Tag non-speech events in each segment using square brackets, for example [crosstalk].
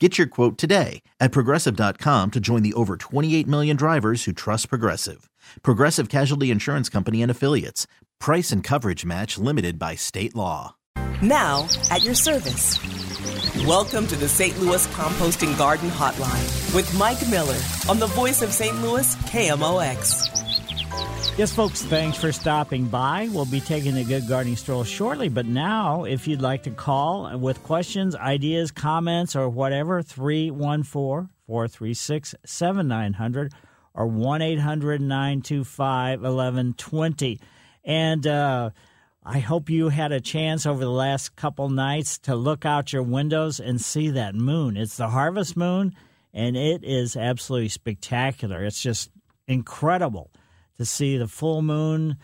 Get your quote today at progressive.com to join the over 28 million drivers who trust Progressive. Progressive Casualty Insurance Company and Affiliates. Price and coverage match limited by state law. Now, at your service. Welcome to the St. Louis Composting Garden Hotline with Mike Miller on the voice of St. Louis, KMOX. Yes, folks, thanks for stopping by. We'll be taking a good gardening stroll shortly, but now, if you'd like to call with questions, ideas, comments, or whatever, 314 436 7900 or 1 800 925 1120. And uh, I hope you had a chance over the last couple nights to look out your windows and see that moon. It's the harvest moon, and it is absolutely spectacular. It's just incredible to see the full moon.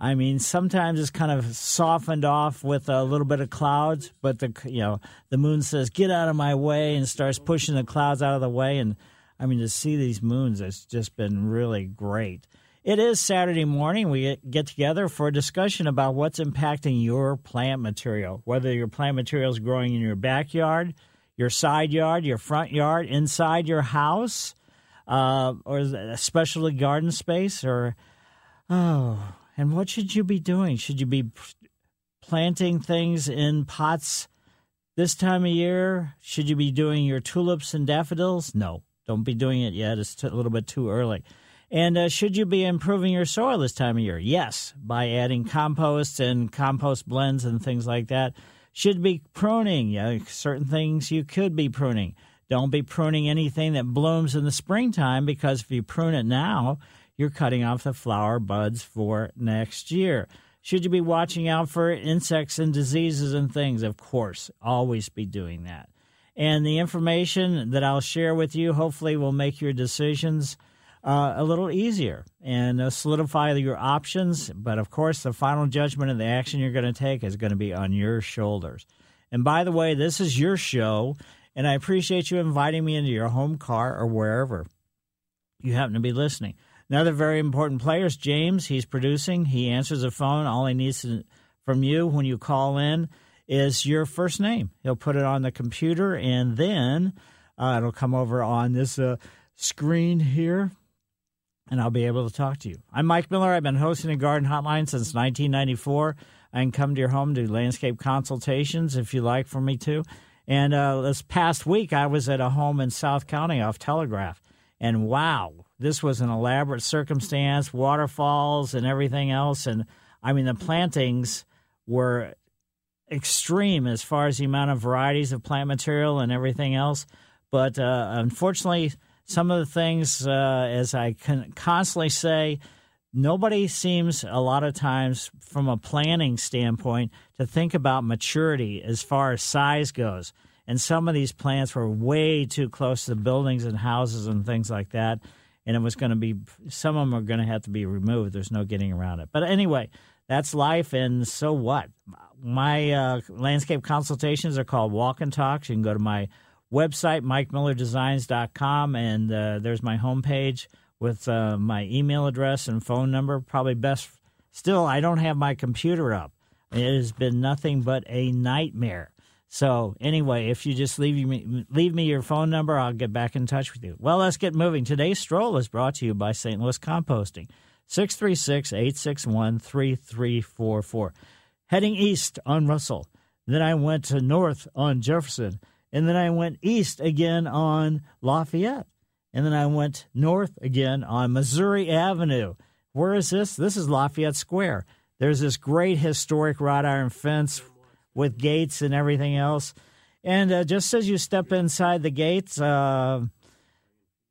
I mean, sometimes it's kind of softened off with a little bit of clouds, but the you know the moon says, "Get out of my way," and starts pushing the clouds out of the way. And I mean, to see these moons has just been really great. It is Saturday morning. We get together for a discussion about what's impacting your plant material, whether your plant material is growing in your backyard, your side yard, your front yard, inside your house uh, or a specialty garden space, or oh, and what should you be doing? Should you be planting things in pots this time of year? Should you be doing your tulips and daffodils? No, don't be doing it yet. It's a little bit too early. And uh, should you be improving your soil this time of year? Yes, by adding compost and compost blends and things like that. Should be pruning. Yeah, certain things you could be pruning. Don't be pruning anything that blooms in the springtime because if you prune it now, you're cutting off the flower buds for next year. Should you be watching out for insects and diseases and things? Of course, always be doing that. And the information that I'll share with you hopefully will make your decisions uh, a little easier and uh, solidify your options. But of course, the final judgment and the action you're going to take is going to be on your shoulders. And by the way, this is your show, and I appreciate you inviting me into your home car or wherever you happen to be listening. Another very important player is James. He's producing. He answers the phone. All he needs to, from you when you call in is your first name. He'll put it on the computer, and then uh, it'll come over on this uh, screen here, and I'll be able to talk to you. I'm Mike Miller. I've been hosting a garden hotline since 1994. I can come to your home, do landscape consultations if you like for me to. And uh, this past week, I was at a home in South County off Telegraph. And wow, this was an elaborate circumstance, waterfalls and everything else. And I mean, the plantings were extreme as far as the amount of varieties of plant material and everything else. But uh, unfortunately, some of the things, uh, as I can constantly say, nobody seems a lot of times from a planning standpoint to think about maturity as far as size goes. And some of these plants were way too close to the buildings and houses and things like that. And it was going to be some of them are going to have to be removed. There's no getting around it. But anyway that's life and so what? My uh, landscape consultations are called walk and talks. You can go to my website mikemillerdesigns.com and uh, there's my homepage with uh, my email address and phone number. Probably best. Still, I don't have my computer up. It has been nothing but a nightmare. So anyway, if you just leave me leave me your phone number, I'll get back in touch with you. Well, let's get moving. Today's stroll is brought to you by St. Louis Composting. 636-861-3344. Heading east on Russell. Then I went to north on Jefferson And then I went east again on Lafayette. And then I went north again on Missouri Avenue. Where is this? This is Lafayette Square. There's this great historic wrought iron fence with gates and everything else. And uh, just as you step inside the gates, uh,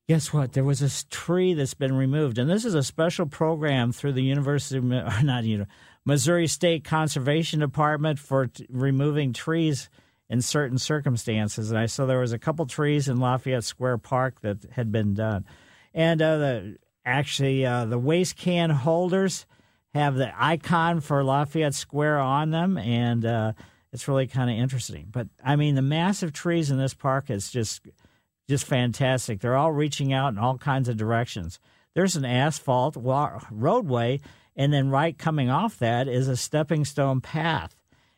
guess what? There was this tree that's been removed. And this is a special program through the University, of, [laughs] not you know, Missouri State Conservation Department for t- removing trees in certain circumstances. And I saw there was a couple trees in Lafayette Square Park that had been done. And uh, the, actually, uh, the waste can holders have the icon for Lafayette Square on them. And uh, it's really kind of interesting. But I mean, the massive trees in this park is just just fantastic. They're all reaching out in all kinds of directions. There's an asphalt roadway and then right coming off that is a stepping stone path.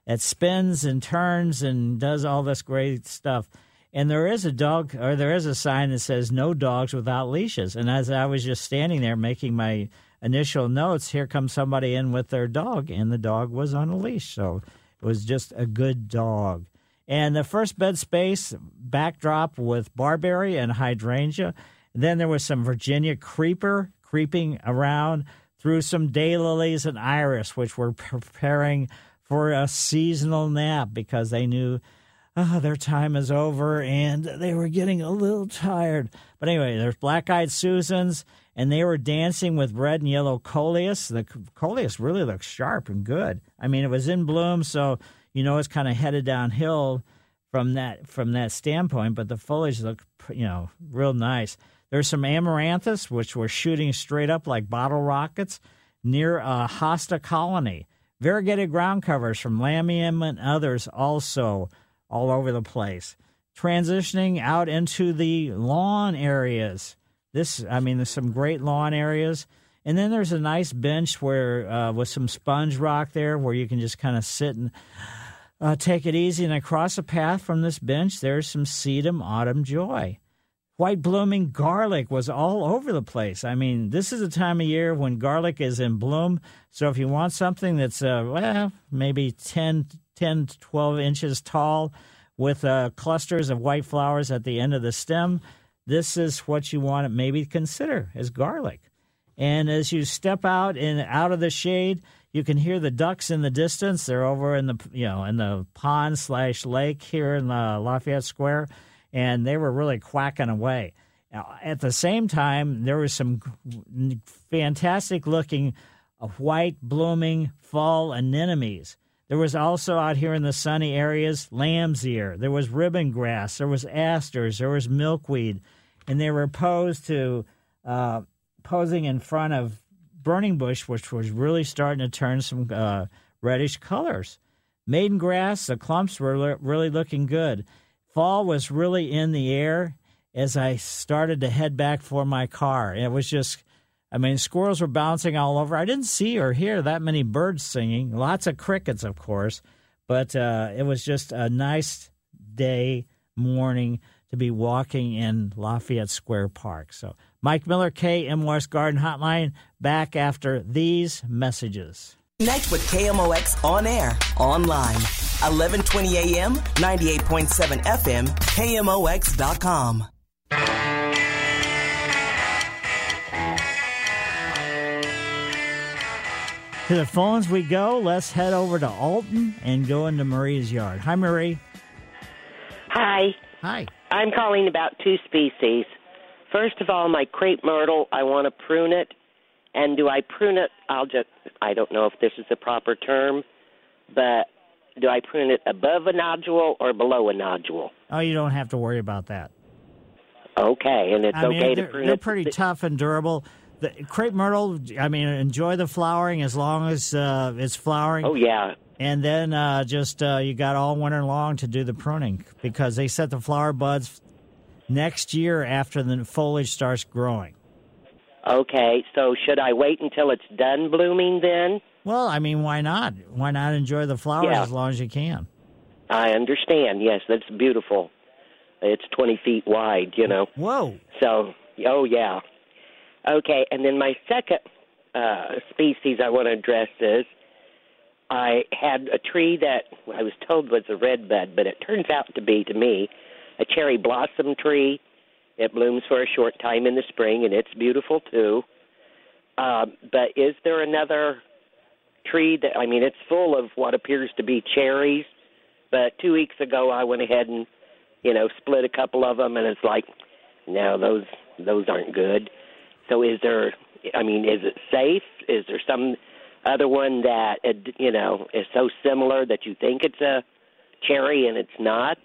It spins and turns and does all this great stuff. And there is a dog, or there is a sign that says no dogs without leashes. And as I was just standing there making my initial notes, here comes somebody in with their dog, and the dog was on a leash. So it was just a good dog. And the first bed space backdrop with barberry and hydrangea. Then there was some Virginia creeper creeping around through some daylilies and iris, which were preparing for a seasonal nap because they knew oh, their time is over and they were getting a little tired. But anyway, there's black eyed Susans, and they were dancing with red and yellow coleus. The coleus really looks sharp and good. I mean, it was in bloom, so you know it's kind of headed downhill from that from that standpoint. But the foliage looked, you know, real nice. There's some amaranthus, which were shooting straight up like bottle rockets near a hosta colony. Variegated ground covers from Lamium and others also all over the place. Transitioning out into the lawn areas. This, I mean, there's some great lawn areas. And then there's a nice bench where, uh, with some sponge rock there, where you can just kind of sit and uh, take it easy. And across a path from this bench, there's some sedum autumn joy white blooming garlic was all over the place. I mean, this is a time of year when garlic is in bloom. So if you want something that's, uh, well, maybe 10, 10 to 12 inches tall with uh, clusters of white flowers at the end of the stem, this is what you want to maybe consider as garlic. And as you step out and out of the shade, you can hear the ducks in the distance. They're over in the you know in the pond slash lake here in the Lafayette Square and they were really quacking away. At the same time, there was some fantastic looking uh, white blooming fall anemones. There was also out here in the sunny areas lamb's ear. There was ribbon grass. There was asters. There was milkweed, and they were posed to uh, posing in front of burning bush, which was really starting to turn some uh, reddish colors. Maiden grass, the clumps were really looking good fall was really in the air as I started to head back for my car. It was just, I mean, squirrels were bouncing all over. I didn't see or hear that many birds singing, lots of crickets, of course, but uh, it was just a nice day, morning to be walking in Lafayette Square Park. So, Mike Miller, KMOX Garden Hotline, back after these messages. Connect with KMOX on air, online, 1120 AM, 98.7 FM, KMOX.com. To the phones we go. Let's head over to Alton and go into Marie's yard. Hi, Marie. Hi. Hi. I'm calling about two species. First of all, my crepe myrtle, I want to prune it and do I prune it? I'll just, I don't know if this is the proper term, but do I prune it above a nodule or below a nodule? Oh, you don't have to worry about that. Okay, and it's I mean, okay to prune they're it. They're pretty tough and durable. The crepe myrtle, I mean, enjoy the flowering as long as uh, it's flowering. Oh yeah. And then uh, just uh, you got all winter long to do the pruning because they set the flower buds next year after the foliage starts growing. Okay, so should I wait until it's done blooming then? Well, I mean, why not? Why not enjoy the flowers yeah. as long as you can? I understand. Yes, that's beautiful. It's 20 feet wide, you know. Whoa. So, oh, yeah. Okay, and then my second uh, species I want to address is I had a tree that I was told was a red bud, but it turns out to be, to me, a cherry blossom tree. It blooms for a short time in the spring, and it's beautiful too. Uh, but is there another tree that I mean, it's full of what appears to be cherries. But two weeks ago, I went ahead and you know split a couple of them, and it's like, no, those those aren't good. So is there? I mean, is it safe? Is there some other one that you know is so similar that you think it's a cherry and it's not?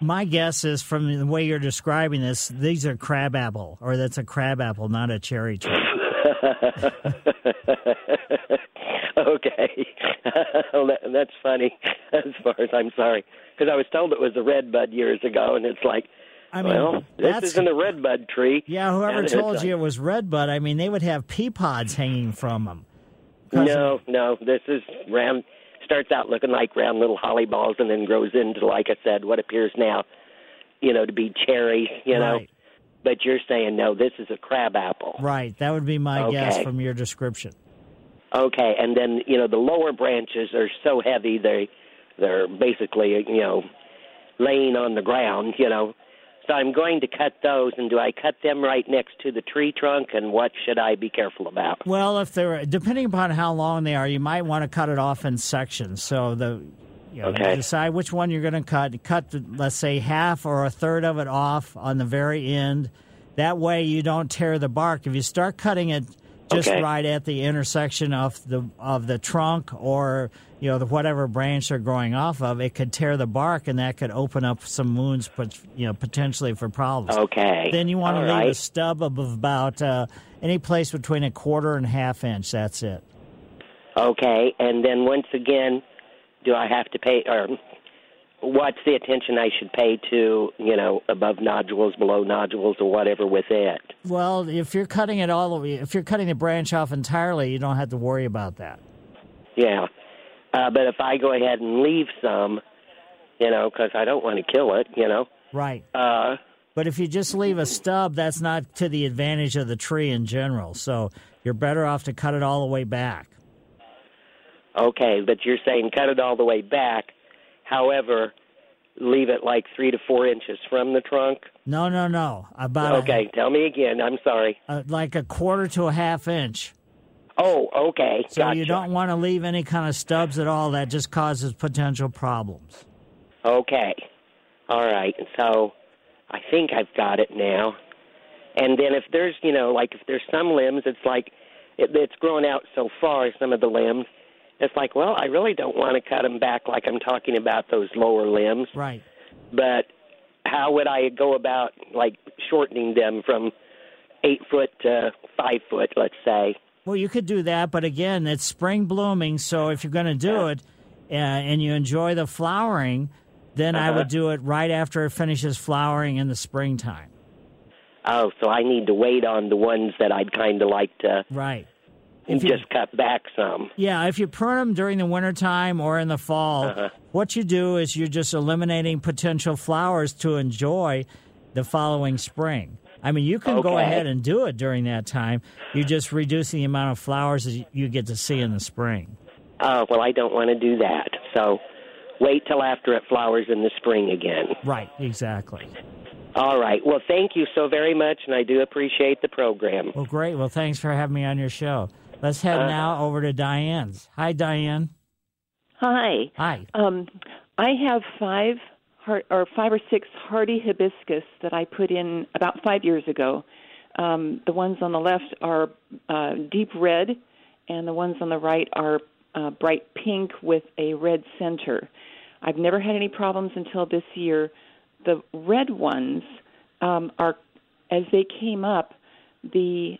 My guess is from the way you're describing this, these are crabapple, or that's a crabapple, not a cherry [laughs] tree. okay, [laughs] well, that, that's funny. [laughs] As far as I'm sorry, because I was told it was a red bud years ago, and it's like, I mean, well, this isn't a red bud tree. Yeah, whoever And told you like- it was red bud, I mean, they would have pea pods hanging from them. No, no, this is round. Starts out looking like round little holly balls, and then grows into, like I said, what appears now, you know, to be cherries. You know, Right. but you're saying no, this is a crab apple. Right, that would be my guess from your description. Okay, and then you know the lower branches are so heavy they they're basically you know laying on the ground. You know, so I'm going to cut those, and do I cut them right next to the tree trunk? And what should I be careful about? Well, if they're depending upon how long they are, you might want to cut it off in sections. So the you know, Okay. decide which one you're going to cut. Cut, the, let's say, half or a third of it off on the very end. That way, you don't tear the bark. If you start cutting it just Okay. right at the intersection of the of the trunk or you know the whatever branch they're growing off of, it could tear the bark, and that could open up some wounds, but you know potentially for problems. Okay. Then you want to leave a stub of about uh, any place between a quarter and a half inch. That's it. Okay, and then once again, do I have to pay or what's the attention I should pay to you know above nodules, below nodules, or whatever with it? Well, if you're cutting it all if you're cutting the branch off entirely, you don't have to worry about that. Yeah, uh, but if I go ahead and leave some, you know, because I don't want to kill it, you know. Right. Uh, But if you just leave a stub, that's not to the advantage of the tree in general. So you're better off to cut it all the way back. okay, but you're saying cut it all the way back. However, leave it like three to four inches from the trunk. No, no, no. About a- Okay, tell me again. I'm sorry. uh, like a quarter to a half inch. Oh, okay. So gotcha. you don't want to leave any kind of stubs at all. That just causes potential problems. Okay. All right. So I think I've got it now. And then if there's, you know, like if there's some limbs, it's like it, it's grown out so far, some of the limbs. It's like, well, I really don't want to cut them back like I'm talking about those lower limbs. Right. But how would I go about, like, shortening them from eight foot to five foot, let's say? Well, you could do that, but again, it's spring blooming. So if you're going to do it uh, and you enjoy the flowering, then I Uh-huh. would do it right after it finishes flowering in the springtime. Oh, so I need to wait on the ones that I'd kind of like to Right. and you- just cut back some. Yeah, if you prune them during the wintertime or in the fall, Uh-huh. what you do is you're just eliminating potential flowers to enjoy the following spring. I mean, you can go ahead and do it during that time. You're just reducing the amount of flowers that you get to see in the spring. Oh, well, I don't want to do that. So wait till after it flowers in the spring again. Right, exactly. All right. Well, thank you so very much, and I do appreciate the program. Well, great. Well, thanks for having me on your show. Let's head Uh-huh. now over to Diane's. Hi, Diane. Hi. Hi. Um, I have five har- or five or six hardy hibiscus that I put in about five years ago. Um, the ones on the left are uh, deep red, and the ones on the right are uh, bright pink with a red center. I've never had any problems until this year. The red ones um, are, as they came up, the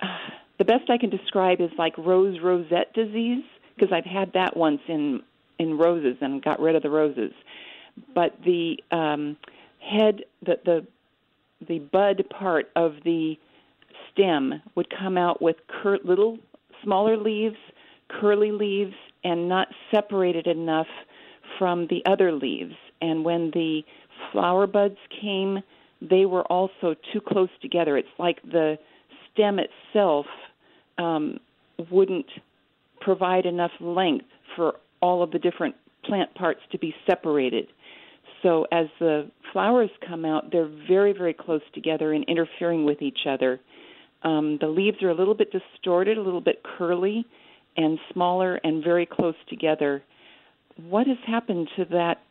[sighs] the best I can describe is like rose rosette disease because I've had that once in in roses and got rid of the roses. But the um, head, the the the bud part of the stem would come out with cur- little smaller leaves, curly leaves, and not separated enough from the other leaves. And when the flower buds came, they were also too close together. It's like the stem itself um, wouldn't provide enough length for all of the different plant parts to be separated. So as the flowers come out, they're very, very close together and interfering with each other. Um, the leaves are a little bit distorted, a little bit curly, and smaller and very close together. What has happened to that?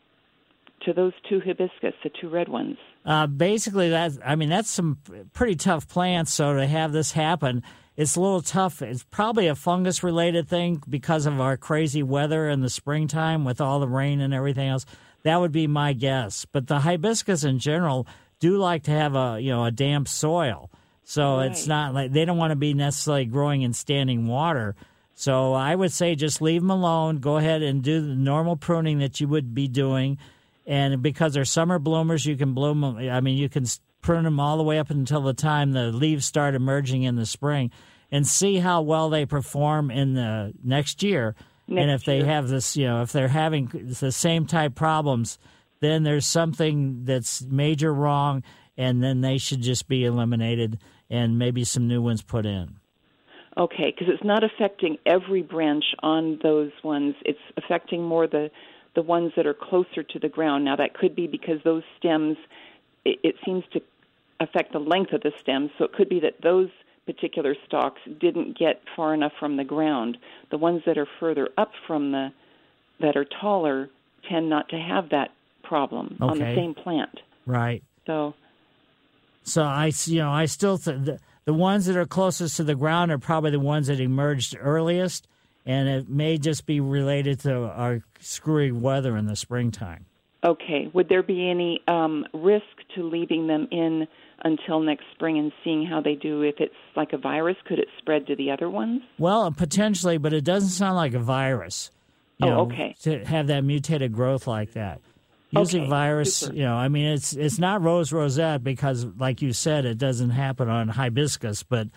To those two hibiscus, the two red ones. Uh, basically, that I mean that's some pretty tough plants. So to have this happen, it's a little tough. It's probably a fungus related thing because of our crazy weather in the springtime with all the rain and everything else. That would be my guess. But the hibiscus in general do like to have a you know a damp soil. So right. it's not like they don't want to be necessarily growing in standing water. So I would say just leave them alone. Go ahead and do the normal pruning that you would be doing. And because they're summer bloomers, you can bloom them. I mean, you can prune them all the way up until the time the leaves start emerging in the spring and see how well they perform in the next year. And if they year. have this, you know, if they're having the same type problems, then there's something that's major wrong, and then they should just be eliminated and maybe some new ones put in. Okay, because it's not affecting every branch on those ones. It's affecting more the the ones that are closer to the ground. Now that could be because those stems, it, it seems to affect the length of the stems. So it could be that those particular stalks didn't get far enough from the ground. The ones that are further up from the that are taller tend not to have that problem okay. on the same plant. Right. So. So I, you know, I still think the ones that are closest to the ground are probably the ones that emerged earliest, and it may just be related to our screwy weather in the springtime. Okay. Would there be any um, risk to leaving them in until next spring and seeing how they do? If it's like a virus, could it spread to the other ones? Well, potentially, but it doesn't sound like a virus. You oh, know, okay. To have that mutated growth like that. Using okay, virus, super. you know, I mean, it's it's not rose rosette because, like you said, it doesn't happen on hibiscus, but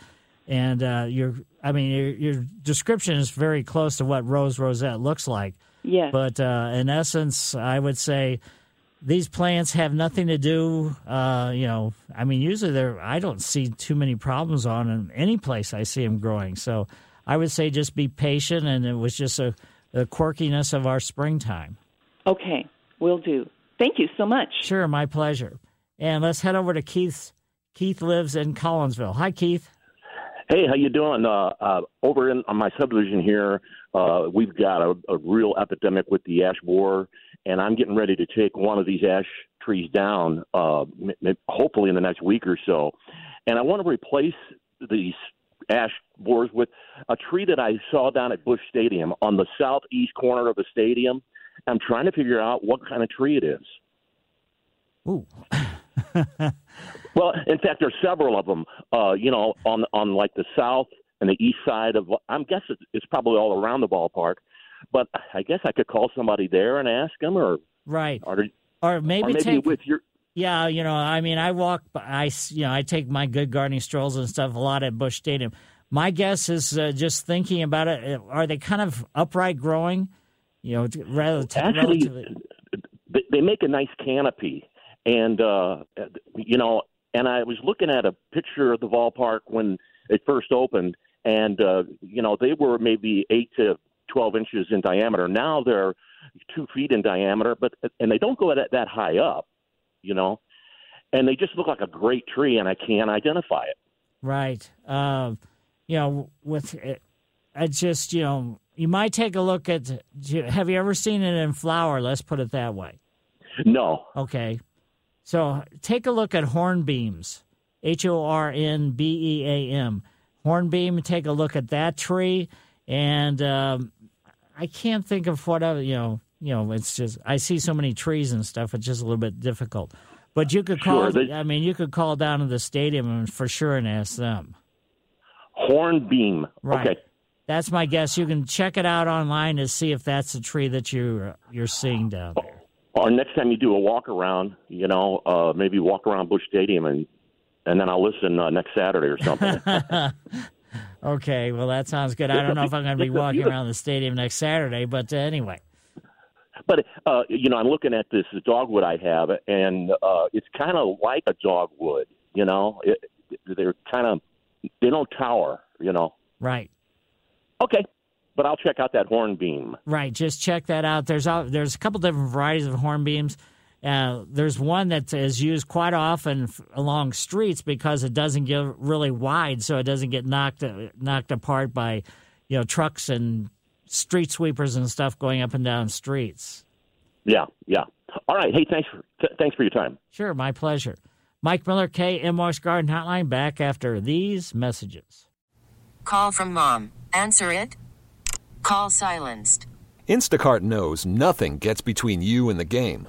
and uh, your, I mean, your, your description is very close to what rose rosette looks like. Yes. But uh, in essence, I would say these plants have nothing to do. Uh, you know, I mean, usually they're. I don't see too many problems on them any place I see them growing. So I would say just be patient, and it was just a, a quirkiness of our springtime. Okay. Will do. Thank you so much. Sure, my pleasure. And let's head over to Keith. Keith lives in Collinsville. Hi, Keith. Hey, how you doing? Uh, uh, over in on my subdivision here, uh, we've got a, a real epidemic with the ash borer, and I'm getting ready to take one of these ash trees down, uh, m- hopefully in the next week or so. And I want to replace these ash borers with a tree that I saw down at Busch Stadium on the southeast corner of the stadium. I'm trying to figure out what kind of tree it is. Ooh. [laughs] well, in fact, there's several of them. Uh, you know, on on like the south and the east side of. I'm guessing it's probably all around the ballpark, but I guess I could call somebody there and ask them, or right, or, or maybe, or maybe take, with your. Yeah, you know, I mean, I walk, I you know, I take my good gardening strolls and stuff a lot at Busch Stadium. My guess is uh, just thinking about it. Are they kind of upright growing? You know, rather actually, relatively... they make a nice canopy, and uh, you know, and I was looking at a picture of the ballpark when it first opened, and uh, you know, they were maybe eight to twelve inches in diameter. Now they're two feet in diameter, but and they don't go that that high up, you know, and they just look like a great tree, and I can't identify it. Right. Um, you know, with it, I just you know you might take a look at. Have you ever seen it in flower? Let's put it that way. No. Okay. So take a look at hornbeams. H O R N B E A M. Hornbeam. Take a look at that tree, and um, I can't think of what other. You know. You know. It's just I see so many trees and stuff. It's just a little bit difficult. But you could call. Sure, I mean, you could call down to the stadium for sure and ask them. Hornbeam. Right. Okay. That's my guess. You can check it out online to see if that's the tree that you you're seeing down there. Or next time you do a walk around, you know, uh, maybe walk around Busch Stadium and and then I'll listen uh, next Saturday or something. [laughs] okay, well that sounds good. I don't know if I'm going to be walking around the stadium next Saturday, but uh, anyway. But uh, you know, I'm looking at this dogwood I have, and uh, it's kind of like a dogwood. You know, it, they're kind of they don't tower. You know. Right. Okay, but I'll check out that hornbeam. Right, just check that out. There's there's a couple different varieties of hornbeams. Uh, there's one that is used quite often f- along streets because it doesn't get really wide, so it doesn't get knocked uh, knocked apart by, you know, trucks and street sweepers and stuff going up and down streets. Yeah, yeah. All right. Hey, thanks for th- thanks for your time. Sure, my pleasure. Mike Miller, KMOX Garden Hotline, back after these messages. Call from mom. Answer it. Call silenced. Instacart knows nothing gets between you and the game.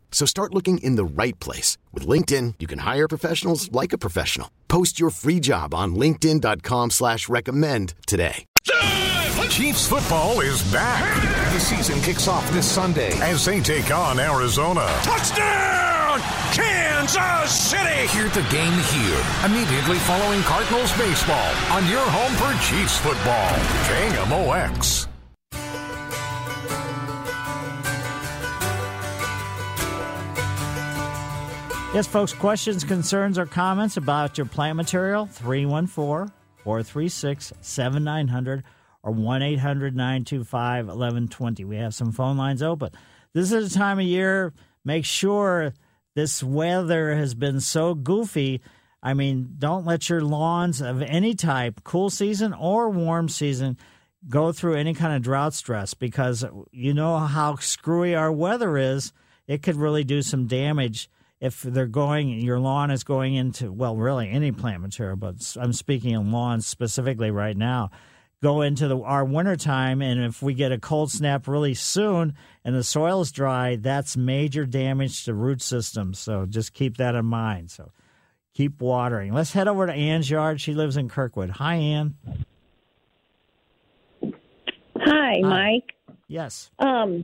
So start looking in the right place. With LinkedIn, you can hire professionals like a professional. Post your free job on linkedin.com slash recommend today. Chiefs football is back. The season kicks off this Sunday as they take on Arizona. Touchdown! Kansas City! Hear the game here. Immediately following Cardinals baseball on your home for Chiefs football. KMOX. Yes, folks, questions, concerns, or comments about your plant material, 314 436 7900 or 1 800 925 1120. We have some phone lines open. This is a time of year, make sure this weather has been so goofy. I mean, don't let your lawns of any type, cool season or warm season, go through any kind of drought stress because you know how screwy our weather is. It could really do some damage if they're going, your lawn is going into, well, really any plant material, but I'm speaking in lawns specifically right now, go into the, our wintertime. And if we get a cold snap really soon and the soil is dry, that's major damage to root systems. So just keep that in mind. So keep watering. Let's head over to Ann's yard. She lives in Kirkwood. Hi, Ann. Hi, Mike. Yes. Um,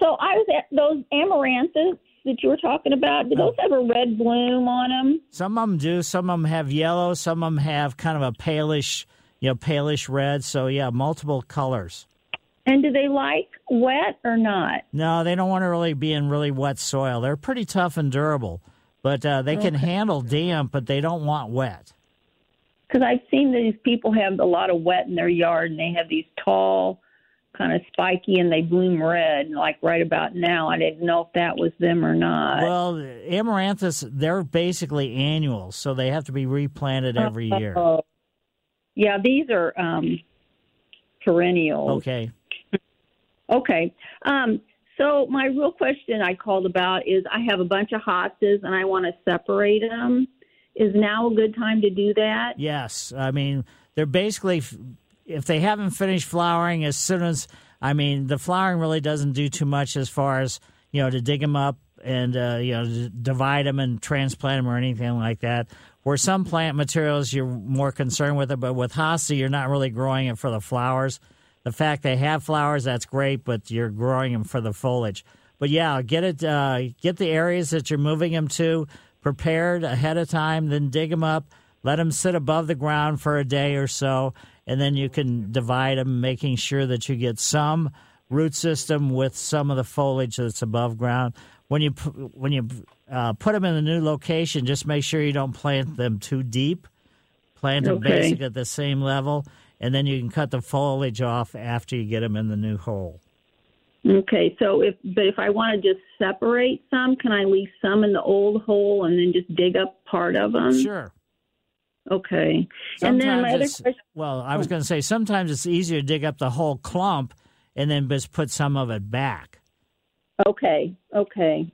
so I was at those amaranthus that you were talking about. Do those have a red bloom on them? Some of them do. Some of them have yellow. Some of them have kind of a palish, you know, palish red. So yeah, multiple colors. And do they like wet or not? No, they don't want to really be in really wet soil. They're pretty tough and durable, but uh, they can Okay. handle damp, but they don't want wet. Because I've seen these people have a lot of wet in their yard, and they have these tall, kind of spiky, and they bloom red. Like right about now, I didn't know if that was them or not. Well, amaranthus, they're basically annuals, so they have to be replanted every year. Yeah, these are um, perennials. Okay. Okay. Um, so my real question I called about is I have a bunch of hostas and I want to separate them. Is now a good time to do that? Yes, I mean they're basically if they haven't finished flowering as soon as I mean the flowering really doesn't do too much as far as you know to dig them up and uh, you know divide them and transplant them or anything like that. Where some plant materials you're more concerned with it, but with hosta you're not really growing it for the flowers. The fact they have flowers that's great, but you're growing them for the foliage. But yeah, get it, uh, get the areas that you're moving them to prepared ahead of time, then dig them up, let them sit above the ground for a day or so, and then you can divide them, making sure that you get some root system with some of the foliage that's above ground. When you when you uh, put them in a new location, just make sure you don't plant them too deep. Plant them Okay. basic at the same level, and then you can cut the foliage off after you get them in the new hole. Okay, so if but if I want to just separate some, can I leave some in the old hole and then just dig up part of them? Sure. Okay. Sometimes and then my other question. well, I was going to say sometimes it's easier to dig up the whole clump and then just put some of it back. Okay, okay.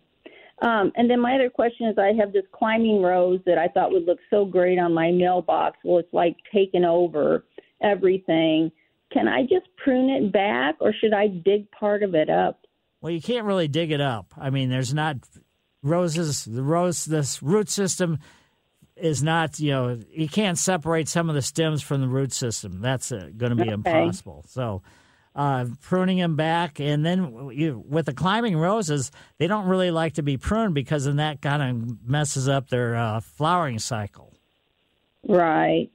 Um, and then my other question is, I have this climbing rose that I thought would look so great on my mailbox. Well, it's like taken over everything. Can I just prune it back, or should I dig part of it up? Well, you can't really dig it up. I mean, there's not roses. The rose, this root system is not. You know, you can't separate some of the stems from the root system. That's uh, going to be Okay. impossible. So, uh, pruning them back, and then you, with the climbing roses, they don't really like to be pruned because then that kind of messes up their uh, flowering cycle. Right.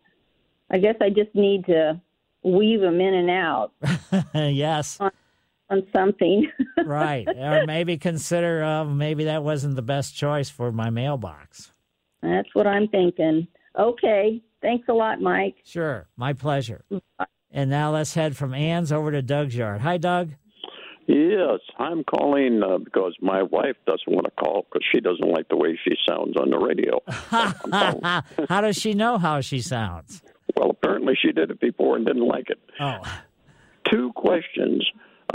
I guess I just need to weave them in and out [laughs] yes, on something. [laughs] right. Or maybe consider uh, maybe that wasn't the best choice for my mailbox. That's what I'm thinking. Okay. Thanks a lot, Mike. Sure, my pleasure. And now let's head from Ann's over to Doug's yard. Hi, Doug. Yes, I'm calling uh, because my wife doesn't want to call because she doesn't like the way she sounds on the radio. [laughs] [laughs] how does she know how she sounds? well, apparently she did it before and didn't like it. Oh, Two questions: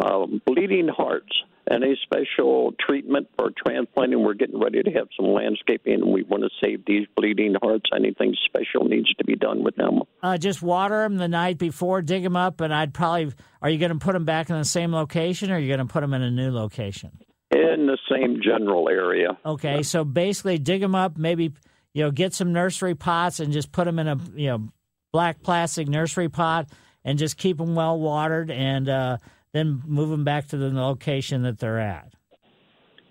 um, bleeding hearts. Any special treatment for transplanting? We're getting ready to have some landscaping, and we want to save these bleeding hearts. Anything special needs to be done with them? uh, just water them the night before, dig them up, and I'd probably. Are you going to put them back in the same location, or are you going to put them in a new location? In the same general area. Okay, so basically, dig them up. Maybe you know, get some nursery pots and just put them in a you know black plastic nursery pot, and just keep them well watered, and uh, then move them back to the location that they're at.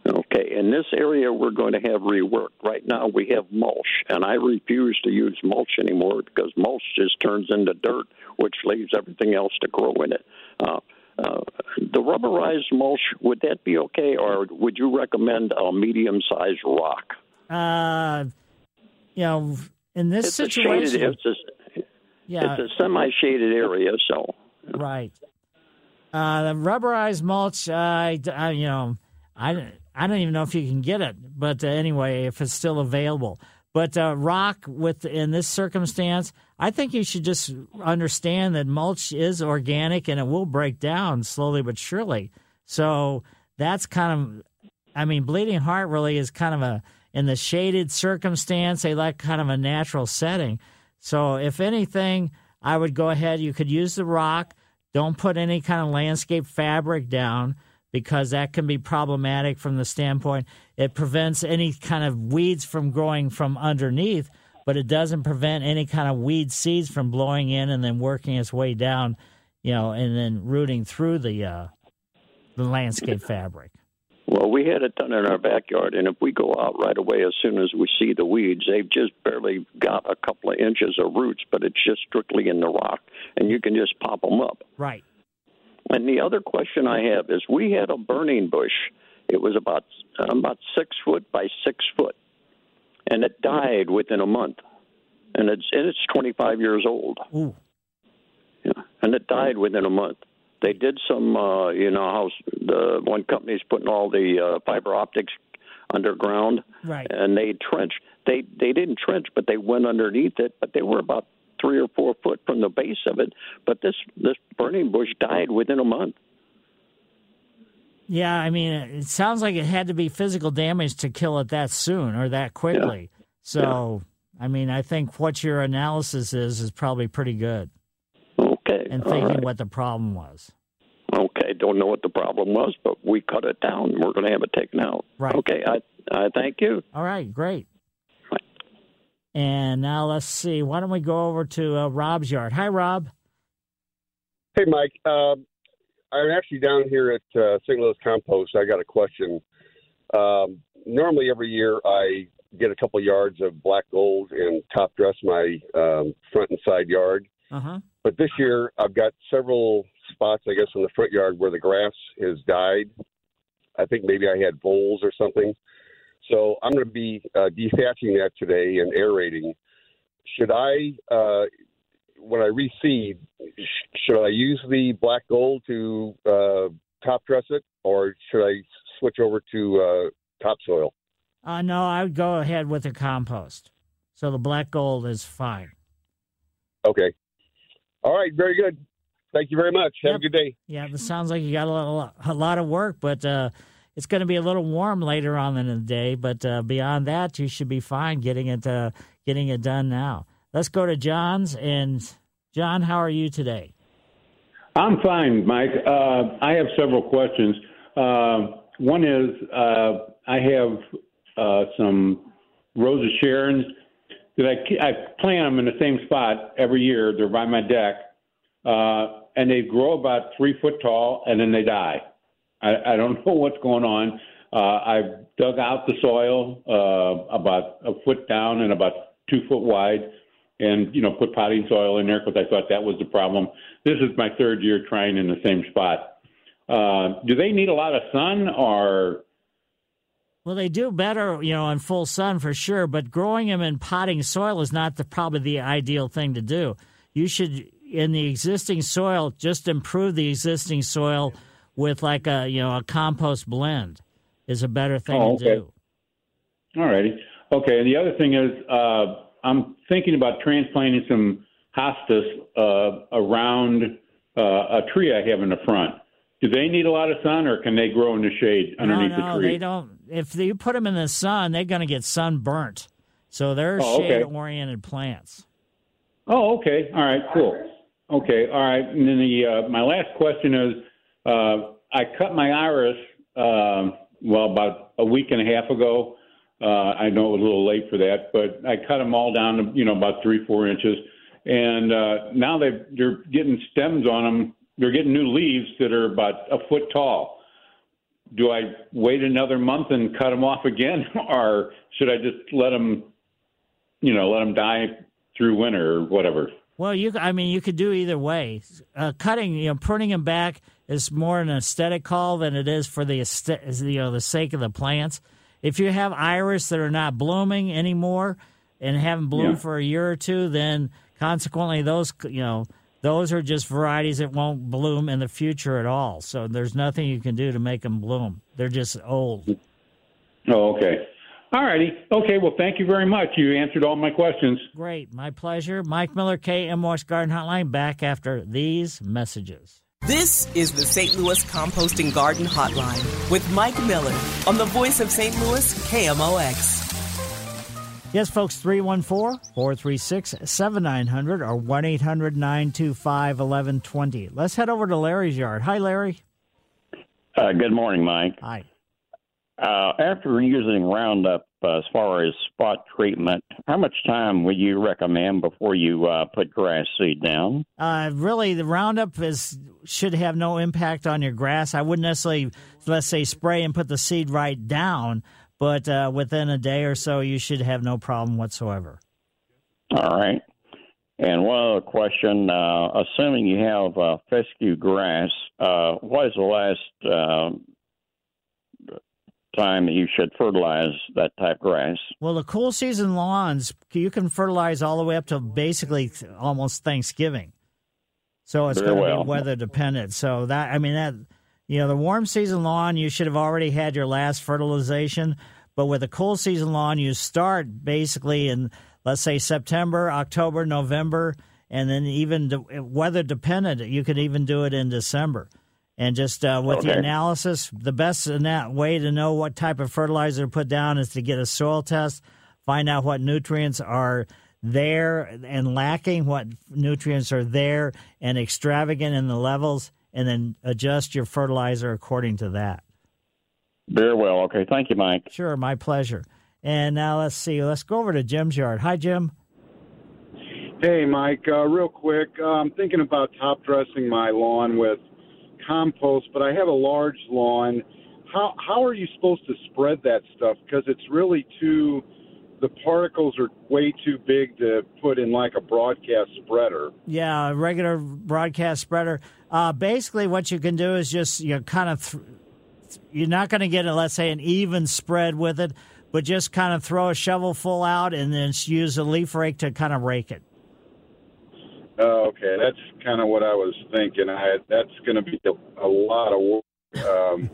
Okay, in this area, we're going to have rework. Right now, we have mulch, and I refuse to use mulch anymore because mulch just turns into dirt, which leaves everything else to grow in it. Uh, uh, the rubberized mulch, would that be okay, or would you recommend a medium sized rock? Uh, you know, in this it's a situation, shaded, it's a, yeah, it's a semi shaded area, so. right. Uh, the rubberized mulch, uh, I, I, you know, I, I don't even know if you can get it, but uh, anyway, if it's still available. But uh, rock with in this circumstance, I think you should just understand that mulch is organic and it will break down slowly but surely. So that's kind of, I mean, bleeding heart really is kind of a in the shaded circumstance. They like kind of a natural setting. So if anything, I would go ahead. You could use the rock. Don't put any kind of landscape fabric down because that can be problematic from the standpoint it prevents any kind of weeds from growing from underneath, but it doesn't prevent any kind of weed seeds from blowing in and then working its way down, you know, and then rooting through the uh, the landscape fabric. Well, we had it done in our backyard, and if we go out right away as soon as we see the weeds, they've just barely got a couple of inches of roots, but it's just strictly in the rock, and you can just pop them up. Right. And the other question I have is, we had a burning bush. It was about uh, about six foot by six foot, and it died within a month, and it's and it's 25 years old. Ooh. Yeah, and it died within a month. They did some, uh, you know, how the one company's putting all the uh, fiber optics underground, Right. and they trenched. They they didn't trench, but they went underneath it. But they were about three or four foot from the base of it. But this this burning bush died within a month. Yeah, I mean, it sounds like it had to be physical damage to kill it that soon or that quickly. So, I mean, I think what your analysis is is probably pretty good. Okay. And thinking right. what the problem was. Okay, don't know what the problem was, but we cut it down. We're going to have it taken out. Right. Okay, I I thank you. All right, great. And now let's see. Why don't we go over to uh, Rob's yard? Hi, Rob. Hey, Mike. Um, I'm actually down here at uh, St. Louis Compost. I got a question. Um, normally, every year I get a couple yards of black gold and top dress my um, front and side yard. Uh huh. But this year I've got several spots, I guess, in the front yard where the grass has died. I think maybe I had voles or something. So I'm going to be uh, dethatching that today and aerating. Should I, uh, when I reseed, sh- should I use the black gold to uh, top dress it, or should I switch over to uh, topsoil? Uh, no, I would go ahead with the compost. So the black gold is fine. Okay. All right. Very good. Thank you very much. Have Yep. a good day. Yeah, it sounds like you got a lot, a lot of work, but uh, it's going to be a little warm later on in the day. But uh, beyond that, you should be fine getting it uh, getting it done now. Let's go to John's and John, how are you today? I'm fine, Mike. Uh, I have several questions. Uh, one is uh, I have uh, some Rose of Sharons that I, I plant them in the same spot every year. They're by my deck, and they grow about three foot tall, and then they die. I, I don't [laughs] know what's going on. Uh, I've dug out the soil uh, about a foot down and about two foot wide, and you know put potting soil in there because I thought that was the problem. This is my third year trying in the same spot. Uh, do they need a lot of sun, or Well, they do better, you know, in full sun for sure. But growing them in potting soil is not the probably the ideal thing to do. You should, in the existing soil, just improve the existing soil with like a you know a compost blend is a better thing Oh, to do. All righty. Okay. And the other thing is, uh, I'm thinking about transplanting some hostas uh, around uh, a tree I have in the front. Do they need a lot of sun, or can they grow in the shade underneath no, no, the tree? they don't. If you put them in the sun, they're going to get sunburnt. So they're Oh, okay. shade-oriented plants. Oh, okay. All right. Cool. Okay. All right. And then the uh, my last question is, uh, I cut my iris um well about a week and a half ago. Uh, I know it was a little late for that, but I cut them all down to you know about three four inches, and uh, now they they're getting stems on them. They're getting new leaves that are about a foot tall. Do I wait another month and cut them off again, [laughs] or should I just let them, you know, let them die through winter or whatever? Well, you, I mean, you could do either way. Uh, cutting, you know, pruning them back is more an aesthetic call than it is for the you know the sake of the plants. If you have iris that are not blooming anymore and haven't bloomed Yeah. for a year or two, then consequently those you know those are just varieties that won't bloom in the future at all. So there's nothing you can do to make them bloom. They're just old. Oh, okay. All righty. Okay. Well, thank you very much. You answered all my questions. Great, my pleasure. Mike Miller, KMOX Garden Hotline, back after these messages. This is the St. Louis Composting Garden Hotline with Mike Miller on the voice of St. Louis, KMOX. Yes, folks, 314 436 7900 or 1 800 925 1120. Let's head over to Larry's yard. Hi, Larry. Uh, good morning, Mike. Hi. Uh, after using Roundup uh, as far as spot treatment, how much time would you recommend before you uh, put grass seed down? Uh, really, the Roundup is should have no impact on your grass. I wouldn't necessarily, let's say, spray and put the seed right down, but uh, within a day or so, you should have no problem whatsoever. All right. And one other question: uh, assuming you have uh, fescue grass, uh, what is the last uh, time that you should fertilize that type grass? Well, the cool season lawns, you can fertilize all the way up to basically almost Thanksgiving. So it's Very going to well. be weather dependent. So that I mean that you know the warm season lawn you should have already had your last fertilization, but with a cool season lawn you start basically in let's say September, October, November, and then even de- weather dependent you could even do it in December. And just uh, with the analysis, the best ana- way to know what type of fertilizer to put down is to get a soil test, find out what nutrients are there and lacking, what nutrients are there and extravagant in the levels, and then adjust your fertilizer according to that. Very well. Okay. Thank you, Mike. Sure, my pleasure. And now let's see. Let's go over to Jim's yard. Hi, Jim. Hey, Mike. Uh, real quick, uh, I'm thinking about top dressing my lawn with compost, but I have a large lawn. How how are you supposed to spread that stuff? Because it's really too. The particles are way too big to put in like a broadcast spreader. Yeah, a regular broadcast spreader. Uh, basically, what you can do is just you know, kind of. Th- you're not going to get a let's say an even spread with it, but just kind of throw a shovelful out and then use a leaf rake to kind of rake it. Oh, okay, that's kind of what I was thinking. I that's going to be a, a lot of work. Um,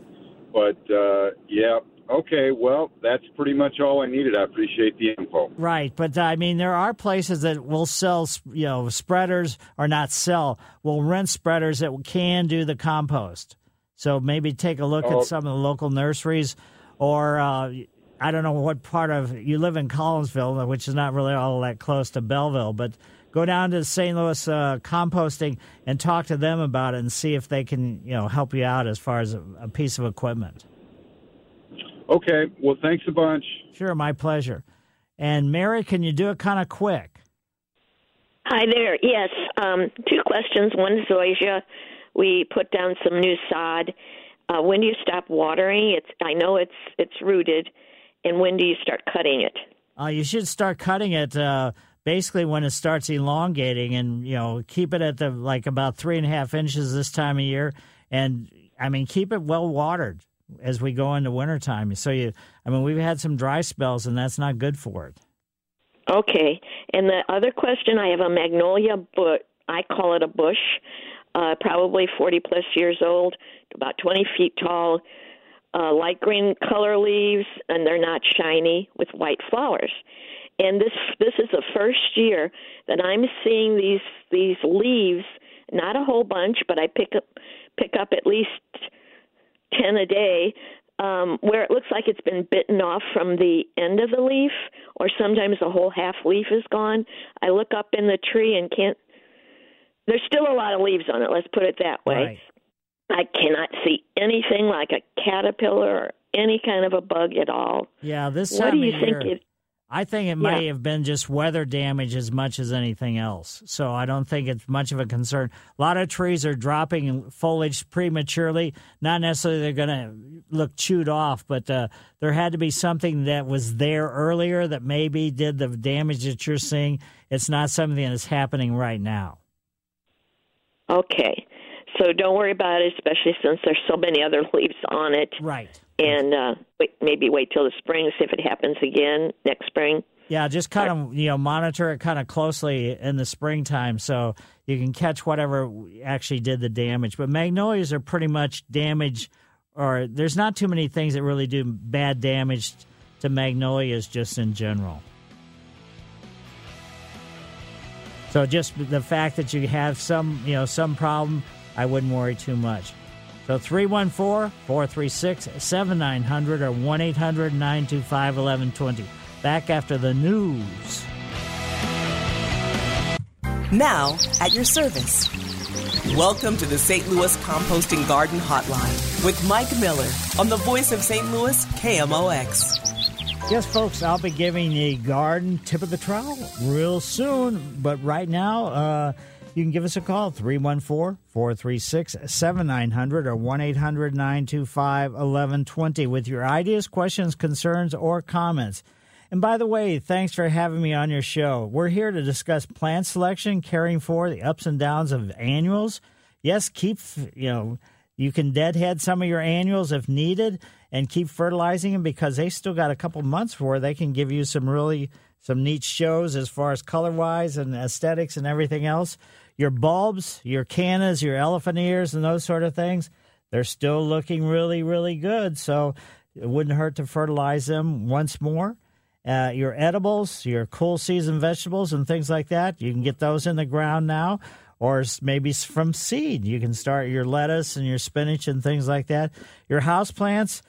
But uh, yeah, okay. Well, that's pretty much all I needed. I appreciate the info. Right, but I mean, there are places that will sell, you know, spreaders or not sell, will rent spreaders that can do the compost. So maybe take a look Oh. at some of the local nurseries, or uh, I don't know what part of you live in Collinsville, which is not really all that close to Belleville, but go down to St. Louis uh, composting and talk to them about it and see if they can, you know, help you out as far as a, a piece of equipment. Okay. Well, thanks a bunch. Sure, my pleasure. And Mary, can you do it kind of quick? Hi there. Yes, um, two questions. One, zoysia. We put down some new sod. Uh, when do you stop watering? It's I know it's it's rooted, and when do you start cutting it? Uh, you should start cutting it uh, basically when it starts elongating, and you know keep it at the like about three and a half inches this time of year, and I mean keep it well watered as we go into wintertime. So you, I mean we've had some dry spells, and that's not good for it. Okay. And the other question, I have a magnolia, but I call it a bush, uh, probably 40 plus years old, about 20 feet tall, uh, light green color leaves, and they're not shiny with white flowers. And this this is the first year that I'm seeing these these leaves, not a whole bunch, but I pick up pick up at least ten a day, um, where it looks like it's been bitten off from the end of the leaf, or sometimes the whole half leaf is gone. I look up in the tree and can't. There's still a lot of leaves on it. Let's put it that way. I cannot see anything like a caterpillar or any kind of a bug at all. Yeah, this What do you of think year, it- I think it may have been just weather damage as much as anything else. So I don't think it's much of a concern. A lot of trees are dropping foliage prematurely. Not necessarily they're going to look chewed off, but uh, there had to be something that was there earlier that maybe did the damage that you're seeing. It's not something that's happening right now. Okay. So don't worry about it, especially since there's so many other leaves on it. Right. And uh, wait, maybe wait till the spring, see if it happens again next spring. Yeah, just kind of you know monitor it kind of closely in the springtime so you can catch whatever actually did the damage. But magnolias are pretty much damage, or there's not too many things that really do bad damage to magnolias just in general. So just the fact that you have some you know some problem, I wouldn't worry too much. So 314 436 7900 or 1 800 925 1120. Back after the news. Now, at your service. Welcome to the St. Louis Composting Garden Hotline with Mike Miller on the voice of St. Louis, KMOX. Yes, folks, I'll be giving the garden tip of the trowel real soon. But right now, uh, you can give us a call 314 436 7900 or 1 800 925 1120 with your ideas, questions, concerns, or comments. And by the way, thanks for having me on your show. We're here to discuss plant selection, caring for the ups and downs of annuals. Yes, keep, you know, you can deadhead some of your annuals if needed and keep fertilizing them because they still got a couple months where they can give you some really some neat shows as far as color wise and aesthetics and everything else. Your bulbs, your cannas, your elephant ears, and those sort of things, they're still looking really, really good. So it wouldn't hurt to fertilize them once more. Uh, your edibles, your cool season vegetables, and things like that, you can get those in the ground now, or maybe from seed. You can start your lettuce and your spinach and things like that. Your house plants,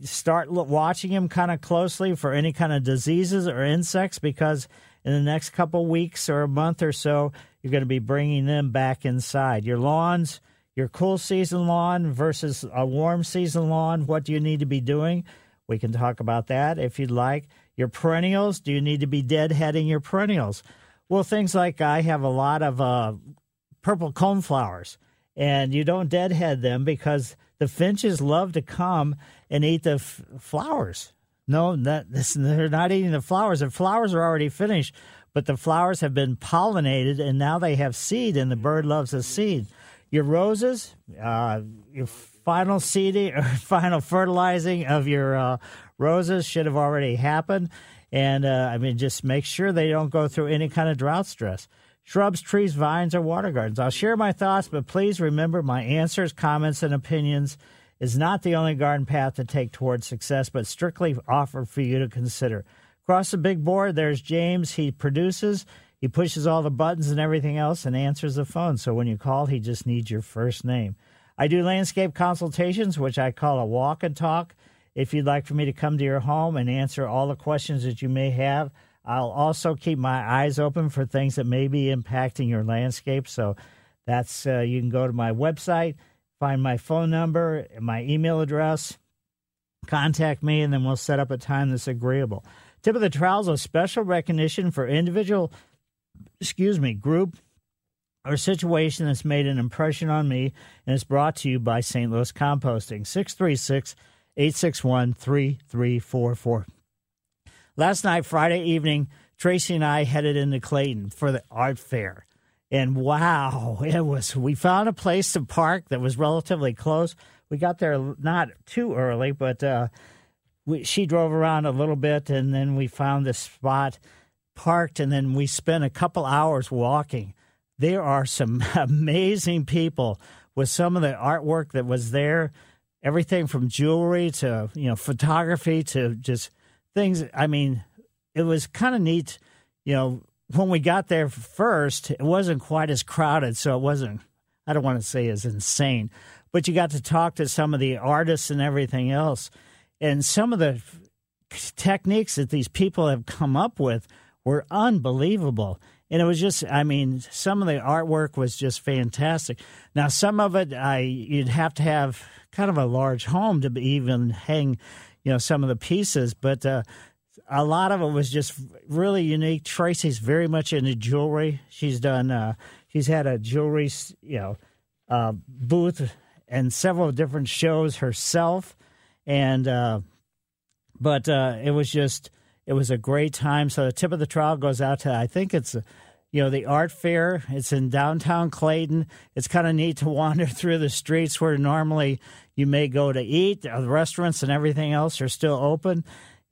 start watching them kind of closely for any kind of diseases or insects because in the next couple weeks or a month or so, you're going to be bringing them back inside. Your lawns, your cool season lawn versus a warm season lawn, what do you need to be doing? We can talk about that if you'd like. Your perennials, do you need to be deadheading your perennials? Well, things like I have a lot of uh, purple coneflowers, and you don't deadhead them because the finches love to come and eat the f- flowers. No, this, they're not eating the flowers. The flowers are already finished, but the flowers have been pollinated, and now they have seed, and the bird loves the seed. Your roses, uh, your final seeding [laughs] or final fertilizing of your uh, roses should have already happened. And uh, I mean, just make sure they don't go through any kind of drought stress. Shrubs, trees, vines, or water gardens. I'll share my thoughts, but please remember my answers, comments, and opinions is not the only garden path to take towards success, but strictly offered for you to consider. Across the big board, there's James. He produces, he pushes all the buttons and everything else, and answers the phone. So when you call, he just needs your first name. I do landscape consultations, which I call a walk and talk. If you'd like for me to come to your home and answer all the questions that you may have, I'll also keep my eyes open for things that may be impacting your landscape. So that's uh, you can go to my website, find my phone number, and my email address, contact me, and then we'll set up a time that's agreeable. Tip of the trowel is a special recognition for individual, excuse me, group or situation that's made an impression on me and is brought to you by St. Louis Composting. 636 861 3344. Last night, Friday evening, Tracy and I headed into Clayton for the art fair. And wow, it was, we found a place to park that was relatively close. We got there not too early, but uh, we, she drove around a little bit and then we found this spot parked and then we spent a couple hours walking. There are some [laughs] amazing people with some of the artwork that was there, everything from jewelry to, you know, photography to just things. I mean, it was kind of neat. You know, when we got there first, it wasn't quite as crowded, so it wasn't. I don't want to say as insane, but you got to talk to some of the artists and everything else, and some of the techniques that these people have come up with were unbelievable. And it was just, I mean, some of the artwork was just fantastic. Now, some of it, I you'd have to have kind of a large home to even hang you know some of the pieces, but uh, a lot of it was just really unique. Tracy's very much into jewelry. She's done. Uh, she's had a jewelry you know uh, booth and several different shows herself, and uh, but uh, it was just it was a great time. So the tip of the trowel goes out to I think it's you know, the art fair. It's in downtown Clayton. It's kind of neat to [laughs] wander through the streets where normally you may go to eat. The restaurants and everything else are still open.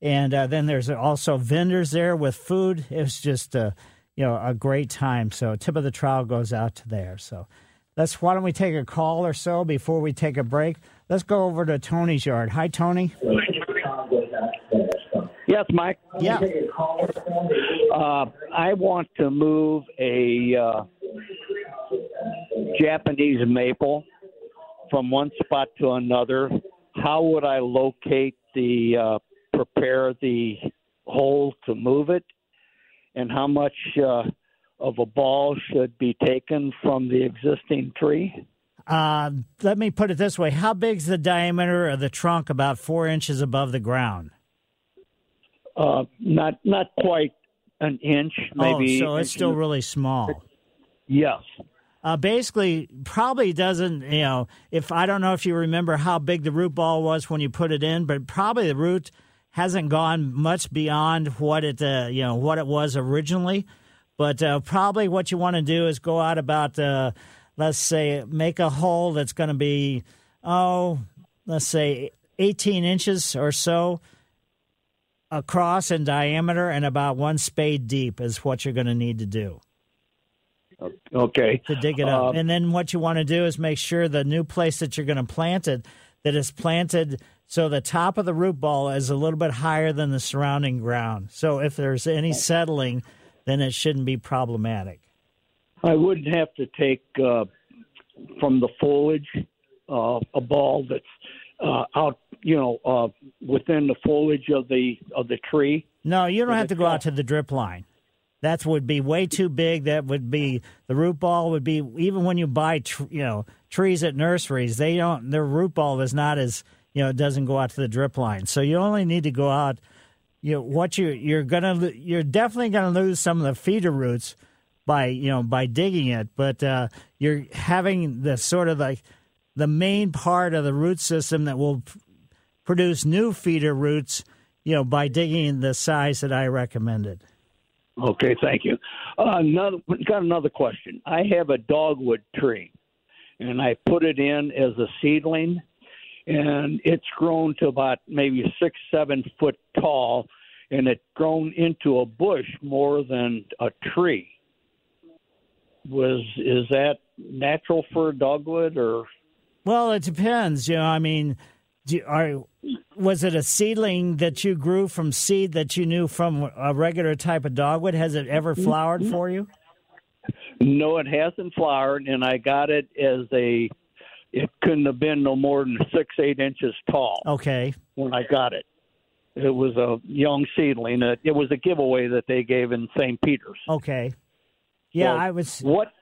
And uh, then there's also vendors there with food. It's just, a, you know, a great time. So tip of the trowel goes out to there. So let's, why don't we take a call or so before we take a break? Let's go over to Tony's yard. Hi, Tony. Yes, Mike. Yeah. Uh, I want to move a uh, Japanese maple from one spot to another. How would I locate the uh, prepare the hole to move it, and how much uh, of a ball should be taken from the existing tree? Uh, let me put it this way: How big's the diameter of the trunk? About four inches above the ground. Uh, not not quite an inch, maybe. Oh, so it's still really small. Yes. Uh, basically, probably doesn't. You know, if I don't know if you remember how big the root ball was when you put it in, but probably the root hasn't gone much beyond what it uh, you know what it was originally. But uh, probably what you want to do is go out about uh, let's say make a hole that's going to be oh let's say 18 inches or so across in diameter and about one spade deep is what you're going to need to do. Okay. To dig it up. Um, and then what you want to do is make sure the new place that you're going to plant it that is planted so the top of the root ball is a little bit higher than the surrounding ground. So if there's any settling, then it shouldn't be problematic. I wouldn't have to take uh, from the foliage uh, a ball that's uh, out, you know, uh, within the foliage of the of the tree. No, you don't have to go out to the drip line. That would be way too big. That would be the root ball would be even when you buy tr- you know trees at nurseries, they don't their root ball is not as you know it doesn't go out to the drip line. So you only need to go out. You know what you you're gonna you're definitely gonna lose some of the feeder roots by you know by digging it, but uh, you're having the sort of like the main part of the root system that will p- produce new feeder roots. You know by digging the size that I recommended. Okay, thank you. Uh, another got another question. I have a dogwood tree, and I put it in as a seedling, and it's grown to about maybe six, seven foot tall, and it's grown into a bush more than a tree. Was is that natural for a dogwood or? Well, it depends. You know, I mean, do, are was it a seedling that you grew from seed that you knew from a regular type of dogwood? Has it ever mm-hmm. flowered for you? No, it hasn't flowered, and I got it as a. It couldn't have been no more than six, eight inches tall. Okay. When I got it, it was a young seedling. It, it was a giveaway that they gave in St. Peter's. Okay. Yeah, So I was. What?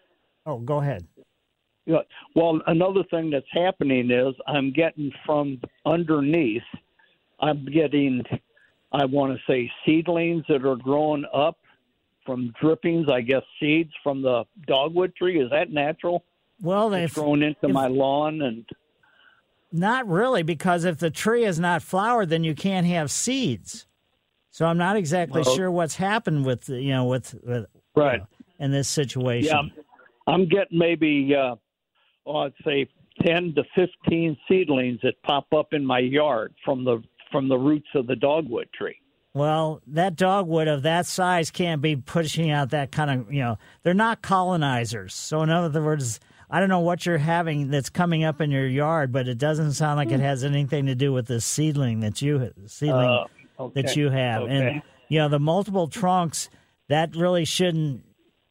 Oh, go ahead. Well, another thing that's happening is I'm getting from underneath. I'm getting, I want to say, seedlings that are growing up from drippings. I guess seeds from the dogwood tree. Is that natural? Well, they've growing into if- my lawn and. Not really, because if the tree is not flowered, then you can't have seeds. So I'm not exactly Well- sure what's happened with you know with, with Right. in this situation. Yeah, I'm, I'm getting maybe, uh, oh, I'd say ten to fifteen seedlings that pop up in my yard from the from the roots of the dogwood tree. Well, that dogwood of that size can't be pushing out that kind of, you know, they're not colonizers. So, in other words, I don't know what you're having that's coming up in your yard, but it doesn't sound like it has anything to do with this seedling that you seedling Uh, okay. that you have. Okay. And you know, the multiple trunks that really shouldn't.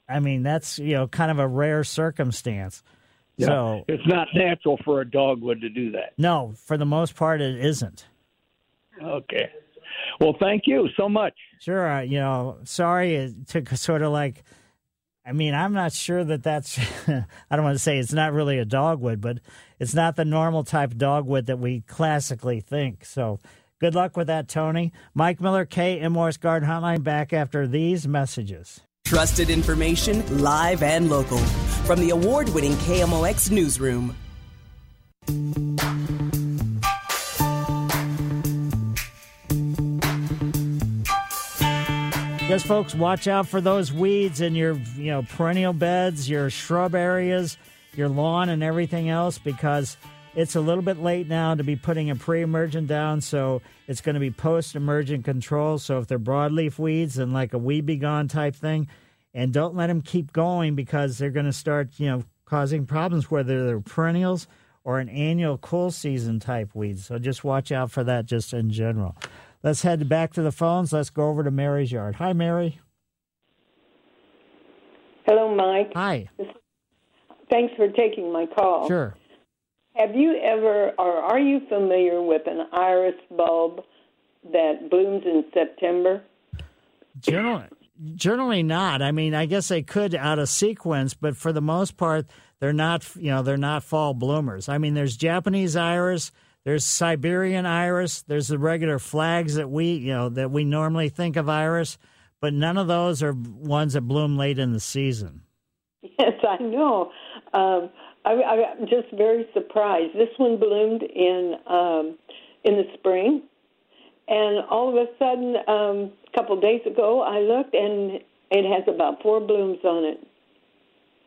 I mean, that's you know kind of a rare circumstance. Yeah. So it's not natural for a dogwood to do that. no, for the most part, it isn't. Okay. Well, thank you so much. Sure. uh, You know, sorry it took sort of like. I mean, I'm not sure that that's. [laughs] I don't want to say it's not really a dogwood, but it's not the normal type dogwood that we classically think. So, good luck with that, Tony. Mike Miller, KMOX Garden Hotline, back after these messages. Trusted information, live and local. From the award winning KMOX Newsroom. Yes, folks, watch out for those weeds in your you know perennial beds, your shrub areas, your lawn, and everything else because it's a little bit late now to be putting a pre-emergent down. So it's going to be post-emergent control. So if they're broadleaf weeds and like a weed be gone type thing, and don't let them keep going because they're going to start you know causing problems whether they're perennials or an annual cool season type weeds. So just watch out for that just in general. Let's head back to the phones. Let's go over to Mary's yard. Hi, Mary. Hello, Mike. Hi. Thanks for taking my call. Sure. Have you ever, or are you familiar with an iris bulb that blooms in September? Generally, generally not. I mean, I guess they could out of sequence, but for the most part, they're not. You know, they're not fall bloomers. I mean, there's Japanese iris, there's Siberian iris, there's the regular flags that we, you know, that we normally think of iris, but none of those are ones that bloom late in the season. [laughs] Yes, I know. Um, I, I'm just very surprised. This one bloomed in um, in the spring, and all of a sudden, um, a couple of days ago, I looked and it has about four blooms on it.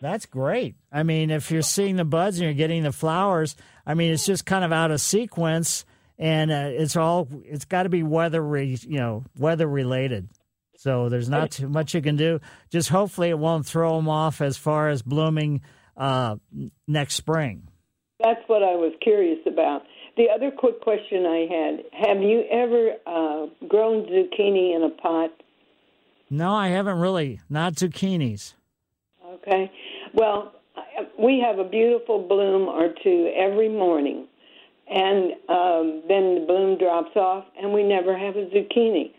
That's great. I mean, if you're seeing the buds and you're getting the flowers, I mean, it's just kind of out of sequence, and uh, it's all it's got to be weather, re, you know, weather related. So there's not too much you can do. Just hopefully it won't throw them off as far as blooming uh, next spring. That's what I was curious about. The other quick question I had: Have you ever uh, grown zucchini in a pot? No, I haven't really. Not zucchinis. Okay. Well, we have a beautiful bloom or two every morning, and um, then the bloom drops off, and we never have a zucchini.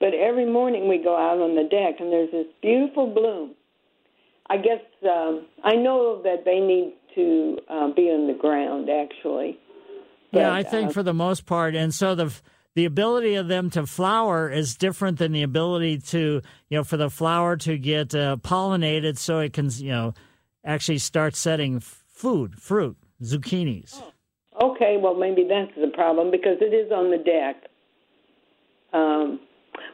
But every morning we go out on the deck, and there's this beautiful bloom. I guess um, I know that they need to uh, be on the ground, actually. yeah, I think uh, for the most part, and so the the ability of them to flower is different than the ability to you know for the flower to get uh, pollinated, so it can you know actually start setting f- food, fruit, zucchinis. Okay, well, maybe that's the problem because it is on the deck. Um,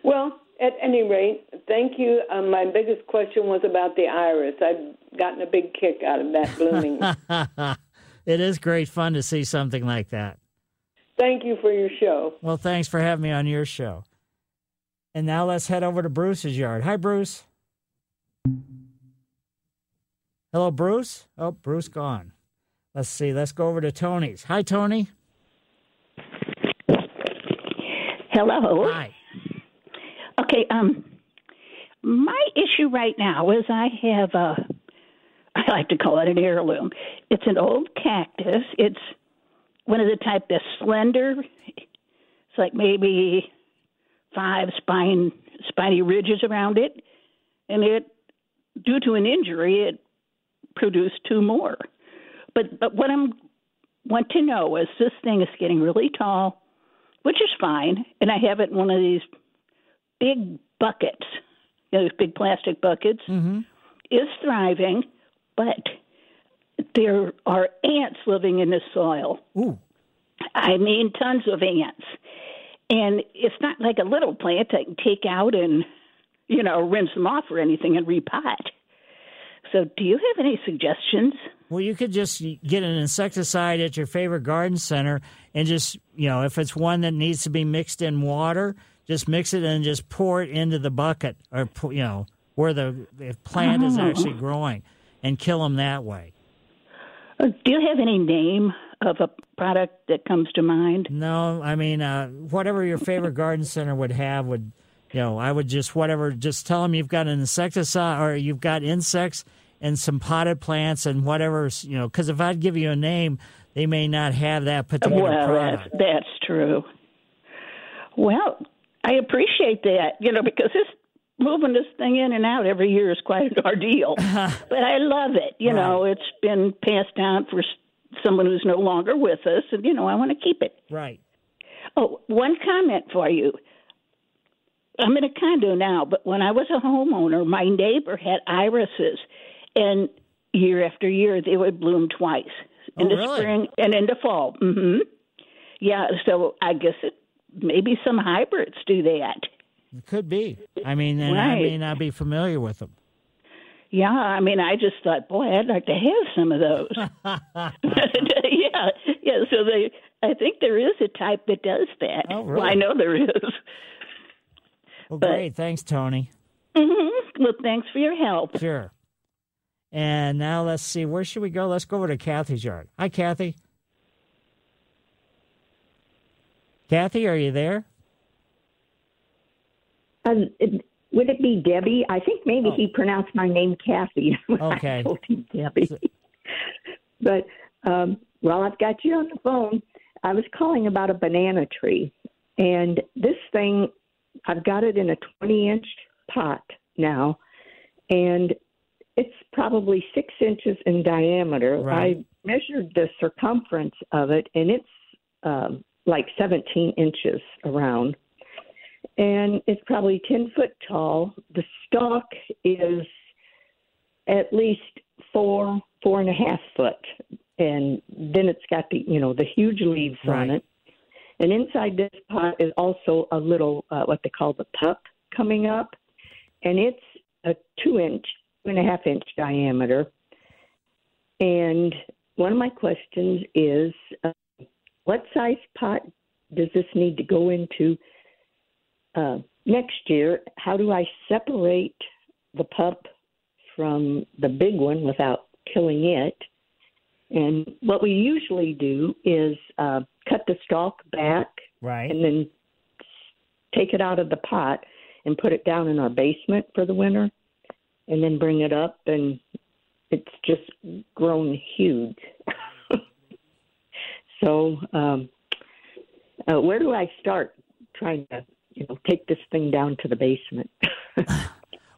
well, at any rate, thank you. Um, my biggest question was about the iris. I've gotten a big kick out of that blooming. [laughs] it is great fun to see something like that. thank you for your show. Well, thanks for having me on your show. And now let's head over to Bruce's yard. Hi, Bruce. Hello, Bruce. Oh, Bruce gone. Let's see. Let's go over to Tony's. Hi, Tony. Hello. Hi. Okay. Um, my issue right now is I have a. [laughs] I like to call it an heirloom. It's an old cactus. It's one of the type that's slender. It's like maybe five spine spiny ridges around it, and it, due to an injury, it produced two more. But but what I'm want to know is this thing is getting really tall, which is fine, and I have it in one of these big buckets, you know, those big plastic buckets. Mm-hmm. Is thriving, but there are ants living in the soil. Ooh. I mean, tons of ants. And it's not like a little plant I can take out and, you know, rinse them off or anything and repot. So, do you have any suggestions? Well, you could just get an insecticide at your favorite garden center and just, you know, if it's one that needs to be mixed in water, just mix it and just pour it into the bucket or, you know, where the, the plant is Oh. actually growing and kill them that way. Uh, do you have any name of a product that comes to mind? No, I mean, uh, whatever your favorite garden center would have would, you know, I would just whatever, just tell them you've got an insecticide or you've got insects and some potted plants and whatever, you know, because if I'd give you a name, they may not have that particular well, product. that's, that's true. Well, I appreciate that, you know, because this moving this thing in and out every year is quite an ordeal. [laughs] but I love it. You know, it's been passed down for someone who's no longer with us, and you know, I want to keep it. Right. Oh, one comment for you. I'm in a condo now, but when I was a homeowner, my neighbor had irises, and year after year they would bloom twice in Oh, the really? spring and in the fall. hmm Yeah, so I guess it maybe some hybrids do that. It could be. I mean, and I may not be familiar with them. Yeah, I mean, I just thought, boy, I'd like to have some of those. [laughs] [laughs] yeah, yeah. So they, I think there is a type that does that. Oh, Well, I know there is. Well, But- great. Thanks, Tony. hmm Well, thanks for your help. Sure. And now let's see. Where should we go? Let's go over to Kathy's yard. Hi, Kathy. Kathy, are you there? Um, would it be Debbie? I think maybe he pronounced my name Kathy. [laughs] Okay. I told him Debbie. [laughs] but um, while I've got you on the phone, I was calling about a banana tree, and this thing, I've got it in a 20-inch pot now, and it's probably six inches in diameter. Right. I measured the circumference of it, and it's um, like 17 inches around and it's probably 10 foot tall. The stalk is at least four, four and a half foot. And then it's got the, you know, the huge leaves on it. And inside this pot is also a little, uh, what they call the pup coming up. And it's a two inch, two and a half inch diameter. And one of my questions is uh, what size pot does this need to go into uh, next year, how do I separate the pup from the big one without killing it? And what we usually do is uh, cut the stalk back, right, and then take it out of the pot and put it down in our basement for the winter, and then bring it up, and it's just grown huge. [laughs] so, um, uh, where do I start trying to you know, take this thing down to the basement. [laughs]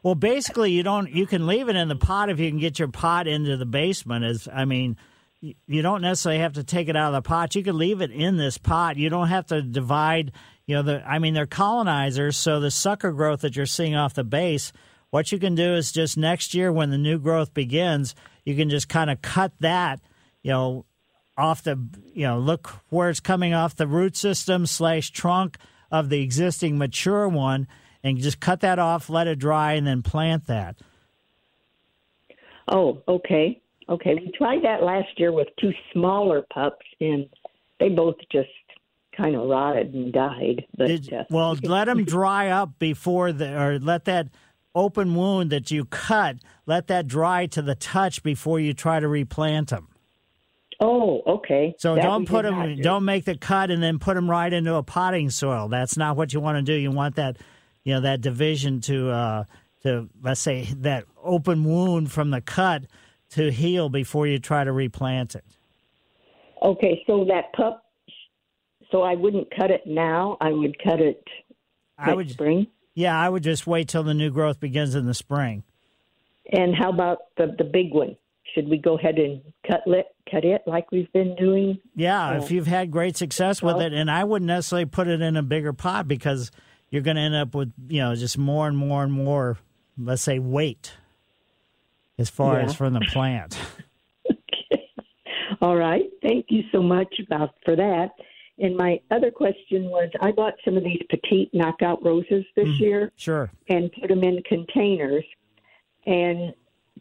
Well, basically, you don't. You can leave it in the pot if you can get your pot into the basement. Is I mean, you don't necessarily have to take it out of the pot. You can leave it in this pot. You don't have to divide. You know, the I mean, they're colonizers, so the sucker growth that you're seeing off the base. What you can do is just next year when the new growth begins, you can just kind of cut that. You know, off the you know look where it's coming off the root system slash trunk of the existing mature one and just cut that off let it dry and then plant that Oh, okay. Okay. We tried that last year with two smaller pups, and they both just kind of rotted and died. But uh, well [laughs] let them dry up before the or let that open wound that you cut let that dry to the touch before you try to replant them Oh, okay. So That don't put them. do. Don't make the cut and then put them right into a potting soil. That's not what you want to do. You want that, you know, that division to uh, to let's say that open wound from the cut to heal before you try to replant it. Okay, so that pup. So I wouldn't cut it now. I would cut it I would spring. Yeah, I would just wait till the new growth begins in the spring. And how about the the big one? Should we go ahead and cut it, cut it like we've been doing? Yeah, Oh. if you've had great success with it, and I wouldn't necessarily put it in a bigger pot because you're going to end up with you know just more and more and more, let's say, weight as far Yeah. as from the plant. [laughs] okay. All right. Thank you so much about for that. And my other question was, I bought some of these petite knockout roses this mm, year Sure. and put them in containers. And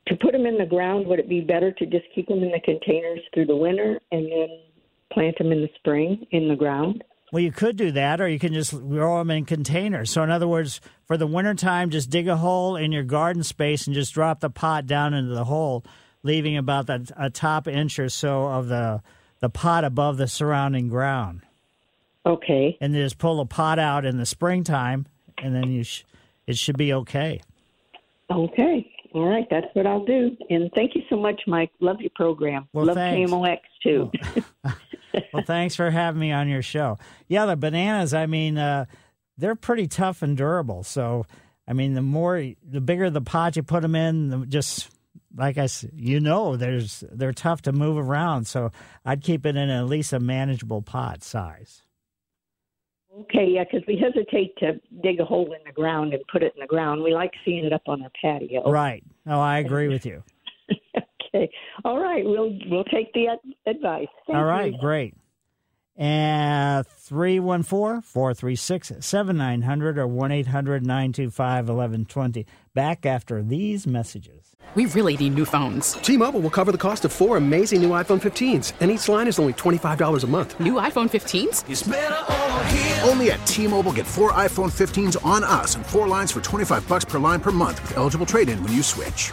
to put them in the ground, would it be better to just keep them in the containers through the winter and then plant them in the spring in the ground? Well, you could do that, or you can just grow them in containers. So, in other words, for the wintertime, just dig a hole in your garden space and just drop the pot down into the hole, leaving about the, a top inch or so of the the pot above the surrounding ground. Okay. And just pull the pot out in the springtime, and then you sh- it should be okay. Okay. All right. That's what I'll do. And thank you so much, Mike. Love your program. Well, Love thanks. KMOX too. [laughs] well, thanks for having me on your show. Yeah, the bananas, I mean, uh, they're pretty tough and durable. So, I mean, the more, the bigger the pot you put them in, the just like I, you know, there's they're tough to move around. So, I'd keep it in at least a manageable pot size. Okay, yeah, because we hesitate to dig a hole in the ground and put it in the ground. We like seeing it up on our patio. Right? No, I agree with you. [laughs] Okay. All right. We'll we'll take the ad- advice. Thank All right, you. great. And 314 436 7900 or 1 800 925 1120. Back after these messages. We really need new phones. T-Mobile will cover the cost of four amazing new iPhone 15s, and each line is only $25 a month. New iPhone 15s? Only at T-Mobile get four iPhone 15s on us and four lines for 25 bucks per line per month with eligible trade-in when you switch.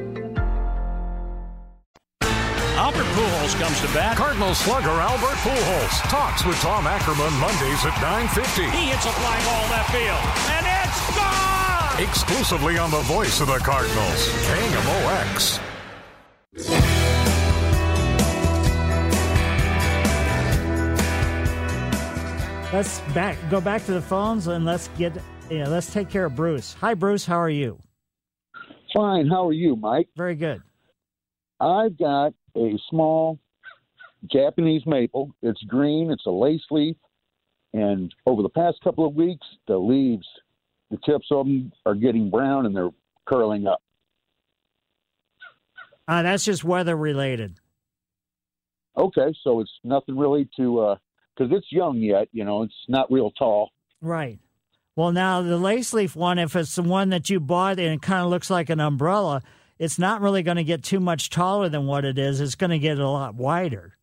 Albert Pujols comes to bat. Cardinal slugger Albert Pujols talks with Tom Ackerman Mondays at 9:50. He hits a fly ball left field, and it's gone. Exclusively on the voice of the Cardinals, KMOX. Let's back go back to the phones and let's get yeah, let's take care of Bruce. Hi Bruce, how are you? Fine. How are you, Mike? Very good. I've got a small Japanese maple. It's green. It's a lace leaf. And over the past couple of weeks, the leaves, the tips of them are getting brown and they're curling up. Uh, that's just weather related. Okay, so it's nothing really to, because it's young yet, you know, it's not real tall. Right. Well, now the lace leaf one, if it's the one that you bought and it kind of looks like an umbrella, it's not really going to get too much taller than what it is. It's going to get a lot wider.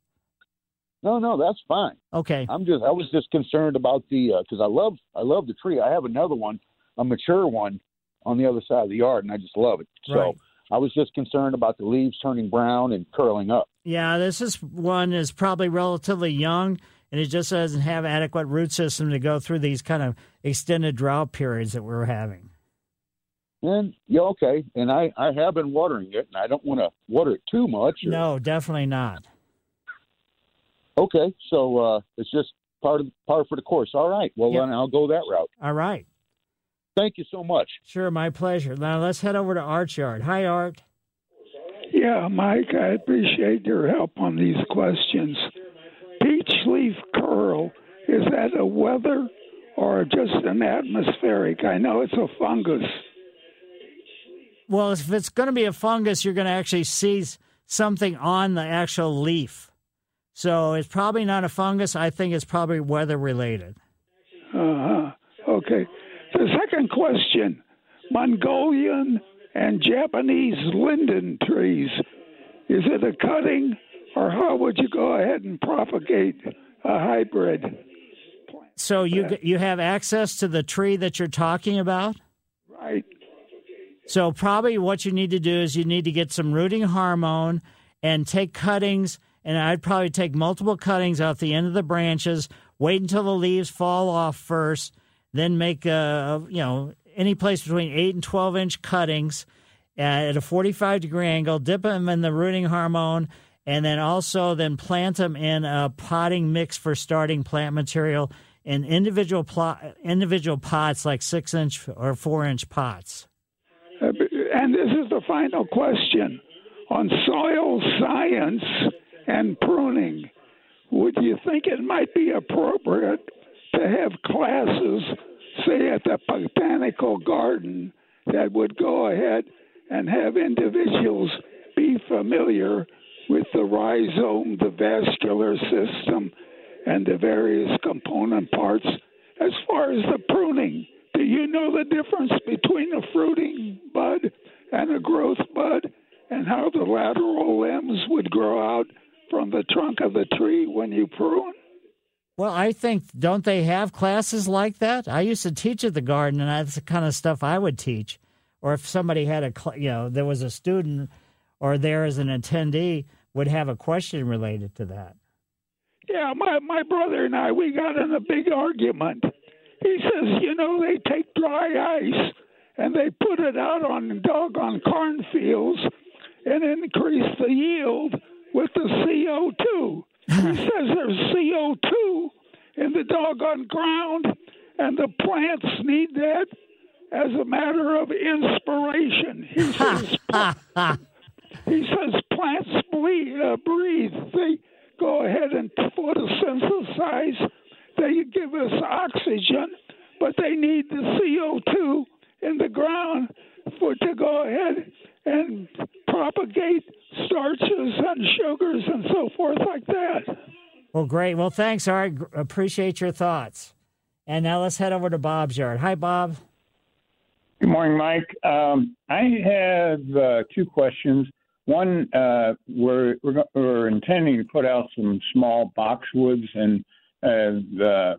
No, no, that's fine. Okay. I'm just, I was just concerned about the, uh, because I love, I love the tree. I have another one, a mature one, on the other side of the yard, and I just love it. So Right. I was just concerned about the leaves turning brown and curling up. Yeah, this is one is probably relatively young, and it just doesn't have adequate root system to go through these kind of extended drought periods that we're having. And yeah, okay. And I, I have been watering it, and I don't want to water it too much. or- No, definitely not. Okay, so uh, it's just part of part for the course. All right. Well, Yep. then I'll go that route. All right. Thank you so much. Sure, my pleasure. Now let's head over to Art's yard. Hi, Art. Yeah, Mike, I appreciate your help on these questions. Peach leaf curl. Is that a weather or just an atmospheric? I know it's a fungus. Well, if it's going to be a fungus, you're going to actually see something on the actual leaf. So it's probably not a fungus. I think it's probably weather related. Uh huh. Okay. The second question Mongolian and Japanese linden trees. Is it a cutting, or how would you go ahead and propagate a hybrid? So you you have access to the tree that you're talking about? Right. So probably what you need to do is you need to get some rooting hormone and take cuttings and I'd probably take multiple cuttings out the end of the branches, wait until the leaves fall off first, then make a, you know any place between 8 and 12 inch cuttings at a 45 degree angle, dip them in the rooting hormone and then also then plant them in a potting mix for starting plant material in individual plot, individual pots like six inch or four inch pots. And this is the final question on soil science and pruning. Would you think it might be appropriate to have classes, say at the botanical garden, that would go ahead and have individuals be familiar with the rhizome, the vascular system, and the various component parts. As far as the pruning, do you know the difference between a fruiting bud and a growth bud, and how the lateral limbs would grow out from the trunk of the tree when you prune? Well, I think don't they have classes like that? I used to teach at the garden, and that's the kind of stuff I would teach. Or if somebody had a, you know, there was a student, or there as an attendee would have a question related to that. Yeah, my my brother and I we got in a big argument. He says, you know, they take dry ice and they put it out on doggone cornfields and increase the yield with the CO2. he says there's CO2 in the doggone ground, and the plants need that as a matter of inspiration. He [laughs] says, he says plants breathe, uh, breathe. They go ahead and photosynthesize. They give us oxygen, but they need the CO2 in the ground for to go ahead and propagate starches and sugars and so forth like that. Well, great. Well, thanks, Art. Appreciate your thoughts. And now let's head over to Bob's yard. Hi, Bob. Good morning, Mike. Um, I have uh, two questions. One, uh, we're, we're, we're intending to put out some small boxwoods and have uh,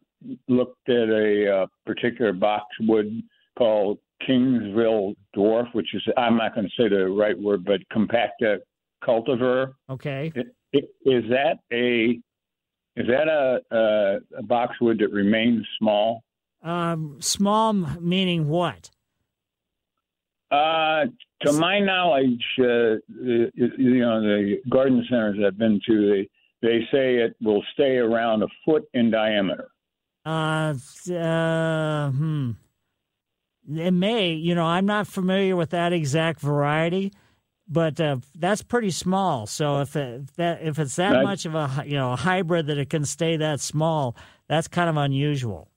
looked at a uh, particular boxwood called Kingsville dwarf, which is I'm not going to say the right word, but compacta cultivar. Okay. Is that a is that a, a, a boxwood that remains small? Um, small meaning what? Uh, to my knowledge, uh, you know, the garden centers I've been to, they they say it will stay around a foot in diameter. Uh, uh hmm. It may, you know, I'm not familiar with that exact variety, but uh, that's pretty small. So if it, that if it's that much of a you know a hybrid that it can stay that small, that's kind of unusual.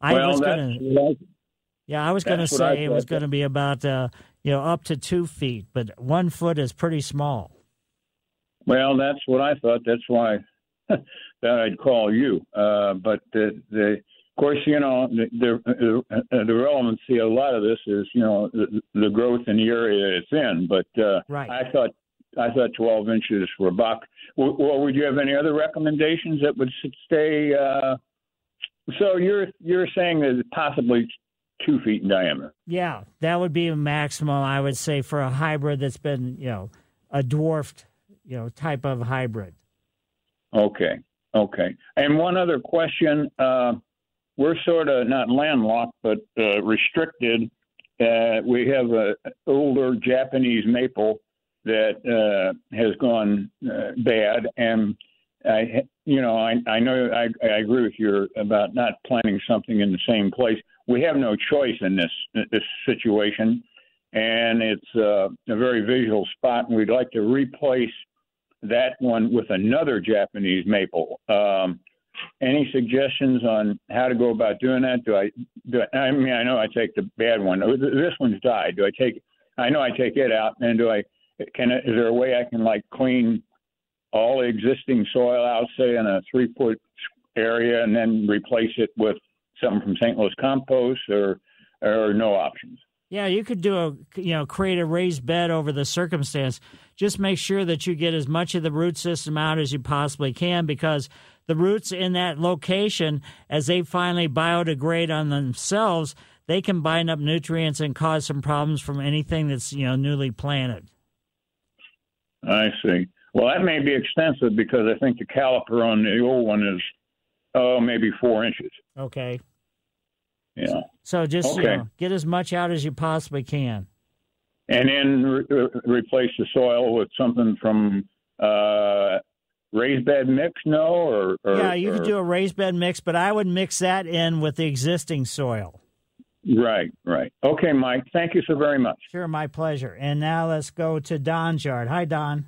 I well, was gonna, yeah, I was going to say it was going to be about uh, you know up to two feet, but one foot is pretty small. Well, that's what I thought. That's why [laughs] that I'd call you. Uh, but the, the course, you know, the, the, the relevancy of a lot of this is, you know, the, the growth in the area it's in. But uh, right. I thought I thought 12 inches were a buck. Well, would you have any other recommendations that would stay? Uh, so you're you're saying that possibly two feet in diameter. Yeah, that would be a maximum, I would say, for a hybrid that's been, you know, a dwarfed, you know, type of hybrid. Okay, okay. And one other question. Uh, we're sort of not landlocked, but uh, restricted. Uh, we have an older Japanese maple that uh, has gone uh, bad, and I, you know, I, I know I, I agree with you about not planting something in the same place. We have no choice in this this situation, and it's uh, a very visual spot, and we'd like to replace that one with another Japanese maple. Um, any suggestions on how to go about doing that? Do I? Do I, I mean, I know I take the bad one. Oh, this one's died. Do I take? I know I take it out, and do I? Can is there a way I can like clean all existing soil out, say in a three foot area, and then replace it with something from St. Louis compost, or or no options? Yeah, you could do a you know create a raised bed over the circumstance. Just make sure that you get as much of the root system out as you possibly can because the roots in that location, as they finally biodegrade on themselves, they can bind up nutrients and cause some problems from anything that's you know newly planted. I see. Well, that may be extensive because I think the caliper on the old one is oh maybe four inches. Okay. Yeah. So just okay. you know, get as much out as you possibly can. And then re- replace the soil with something from uh, raised bed mix, no? Or, or yeah, you or, could do a raised bed mix, but I would mix that in with the existing soil. Right, right. Okay, Mike. Thank you so very much. Sure, my pleasure. And now let's go to Don's yard. Hi, Don.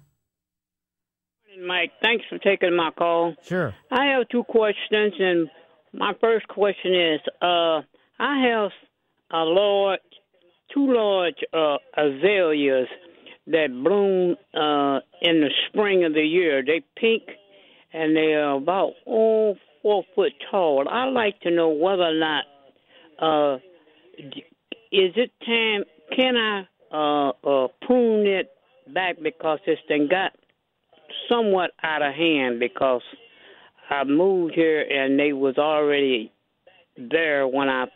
Morning, Mike, thanks for taking my call. Sure. I have two questions, and my first question is, uh, I have a large, two large uh, azaleas that bloom uh, in the spring of the year. They pink, and they are about oh four foot tall. I like to know whether or not uh, is it time? Can I uh, uh, prune it back because it's then got somewhat out of hand because I moved here and they was already there when I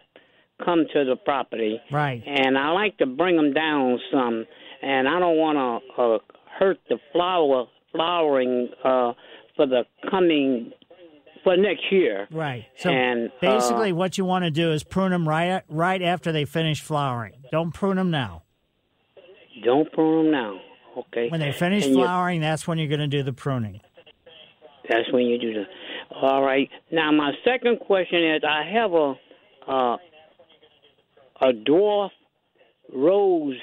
come to the property. Right. And I like to bring them down some, and I don't want to uh, hurt the flower flowering uh, for the coming for next year. Right. So and basically, uh, what you want to do is prune them right right after they finish flowering. Don't prune them now. don't prune them now. Okay. When they finish And flowering, that's when you're going to do the pruning. That's when you do the. All right. Now my second question is: I have a uh, a dwarf rose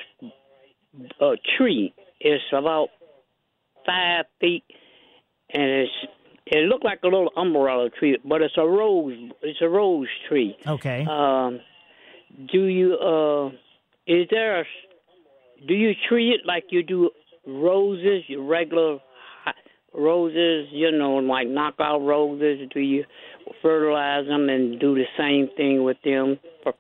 uh, tree. It's about five feet, and it's it looked like a little umbrella tree, but it's a rose. It's a rose tree. Okay. Um, do you uh, is there a do you treat it like you do roses, your regular roses, you know, like knockout roses? Do you fertilize them and do the same thing with them, for,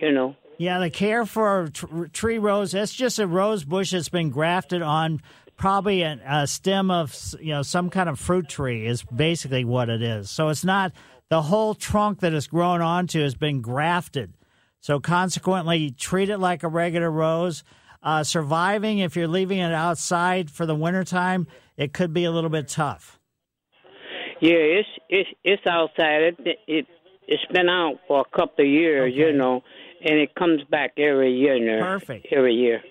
you know? Yeah, the care for tr- tree rose, that's just a rose bush that's been grafted on probably a, a stem of, you know, some kind of fruit tree is basically what it is. So it's not the whole trunk that it's grown onto has been grafted. So consequently, treat it like a regular rose. Uh, surviving, if you're leaving it outside for the wintertime, it could be a little bit tough. Yeah, it's it's it's outside. It it it's been out for a couple of years, you know, and it comes back every year now. Perfect. Every year.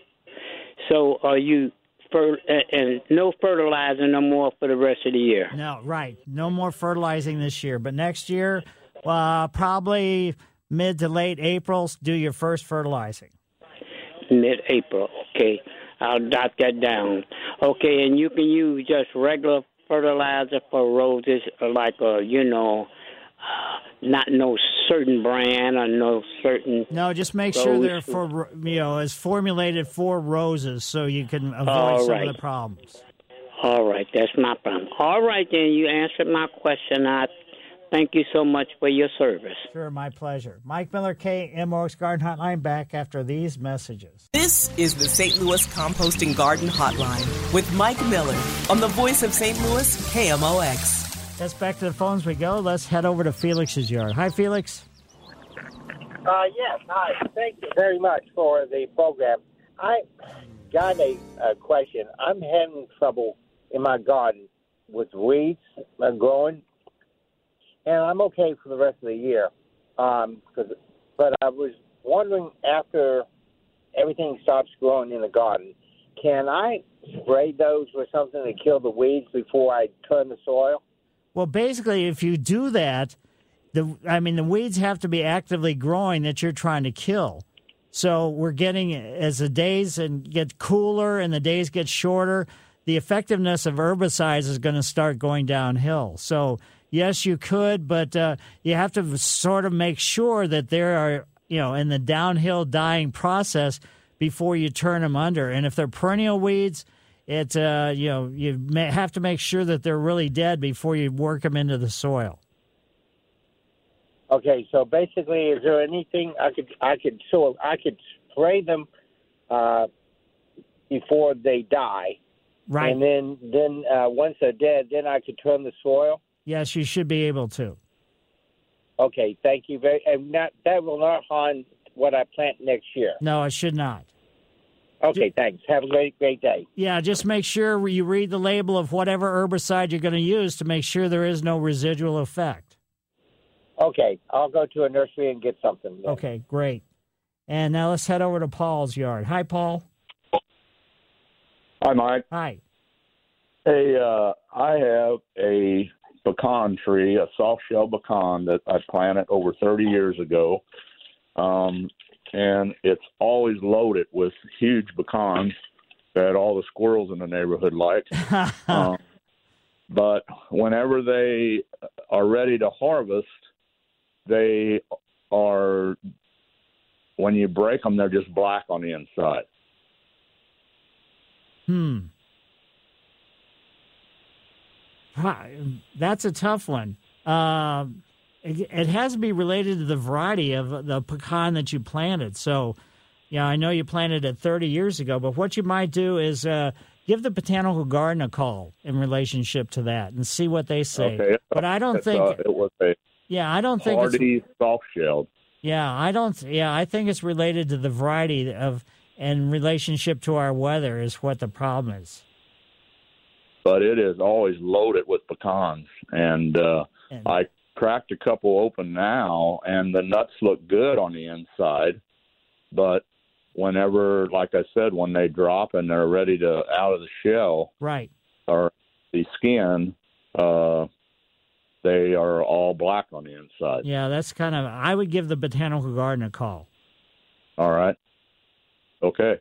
So are you fer- and- no fertilizer no more for the rest of the year? No, right. No more fertilizing this year, but next year, uh, probably mid to late April, do your first fertilizing. Mid-April. Okay, I'll jot that down. Okay, and you can use just regular fertilizer for roses, like a you know, uh, not no certain brand or no certain. No, just make sure they're for you know is formulated for roses, so you can avoid All some right. of the problems. All right, that's my problem. All right, then you answered my question. I thank you so much for your service. Sure, my pleasure. Mike Miller, KMOX Garden Hotline, back after these messages. This is the St. Louis Composting Garden Hotline with Mike Miller on the voice of St. Louis, KMOX. Yes, back to the phones we go. Let's head over to Felix's yard. Hi, Felix. Uh, yes, hi. Thank you very much for the program. I got a, a question. I'm having trouble in my garden with weeds uh, growing, and I'm okay for the rest of the year. Um, 'cause- but I was wondering after everything stops growing in the garden, can I spray those with something to kill the weeds before I turn the soil? Well, basically, if you do that, the I mean, the weeds have to be actively growing that you're trying to kill. So we're getting as the days and get cooler and the days get shorter, the effectiveness of herbicides is going to start going downhill. So yes, you could, but uh, you have to sort of make sure that there are, you know, in the downhill dying process before you turn them under. And if they're perennial weeds, it uh, you know you may have to make sure that they're really dead before you work them into the soil. Okay, so basically, is there anything I could I could so I could spray them uh, before they die, Right. And then then uh, once they're dead, then I could turn the soil. Yes, you should be able to. Okay, thank you very. And that that will not harm what I plant next year. No, it should not. Okay, thanks. Have a great great day. Yeah, just make sure you read the label of whatever herbicide you're going to use to make sure there is no residual effect. Okay, I'll go to a nursery and get something. then. Okay, great. And now let's head over to Paul's yard. Hi, Paul. Hi, Mike. Hi. Hey, uh, I have a pecan tree, a soft shell pecan that I planted over 30 years ago. Um, and it's always loaded with huge pecans that all the squirrels in the neighborhood like. [laughs] um, but whenever they are ready to harvest, they are, when you break them, they're just black on the inside. Hmm. Hi, That's a tough one. Um, it, it has to be related to the variety of the pecan that you planted. So, yeah, I know you planted it 30 years ago, but what you might do is uh, give the botanical garden a call in relationship to that and see what they say. Okay. But I don't It's, think. uh, it was a yeah, I don't think it's hardy soft shelled. Yeah, I don't. Yeah, I think it's related to the variety of and relationship to our weather is what the problem is. but it is always loaded with pecans. And, uh, I cracked a couple open now, and the nuts look good on the inside. But whenever, like I said, when they drop and they're ready to out of the shell Right. or the skin, uh, they are all black on the inside. Yeah, that's kind of. I would give the botanical garden a call. All right. Okay.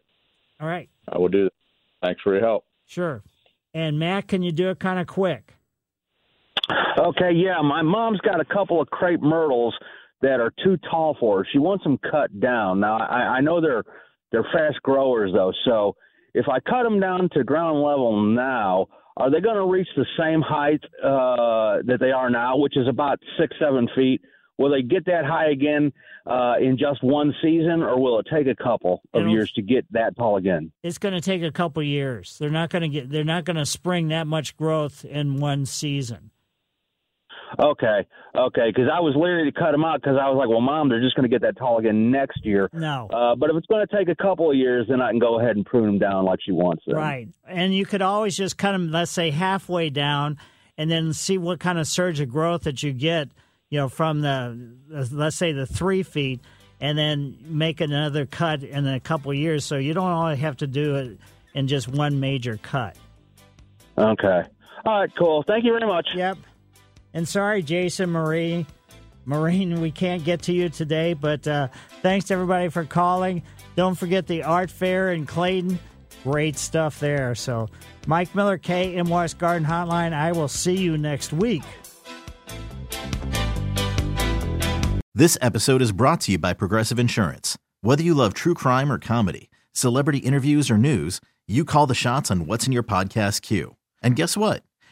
All right. I will do that. Thanks for your help. Sure. And Matt, can you do it kind of quick? Okay, yeah, my mom's got a couple of crepe myrtles that are too tall for her. She wants them cut down. Now, I, I know they're they're fast growers though, so if I cut them down to ground level now, are they going to reach the same height uh, that they are now, which is about six seven feet? Will they get that high again uh, in just one season, or will it take a couple of It'll- years to get that tall again? It's going to take a couple years. They're not going to get. They're not going to spring that much growth in one season. Okay, okay, because I was leery to cut them out because I was like, well, mom, they're just going to get that tall again next year. No. Uh, but if it's going to take a couple of years, then I can go ahead and prune them down like she wants them. Right. And you could always just cut them, let's say, halfway down, and then see what kind of surge of growth that you get. You know, from the let's say the three feet, and then make another cut in a couple of years. So you don't only have to do it in just one major cut. Okay. All right, cool. Thank you very much. Yep. And sorry, Jason Marie. Marine, we can't get to you today, but uh, thanks to everybody for calling. Don't forget the art fair in Clayton. Great stuff there. So, Mike Miller, KMOX Garden Hotline. I will see you next week. This episode is brought to you by Progressive Insurance. Whether you love true crime or comedy, celebrity interviews or news, you call the shots on what's in your podcast queue. And guess what?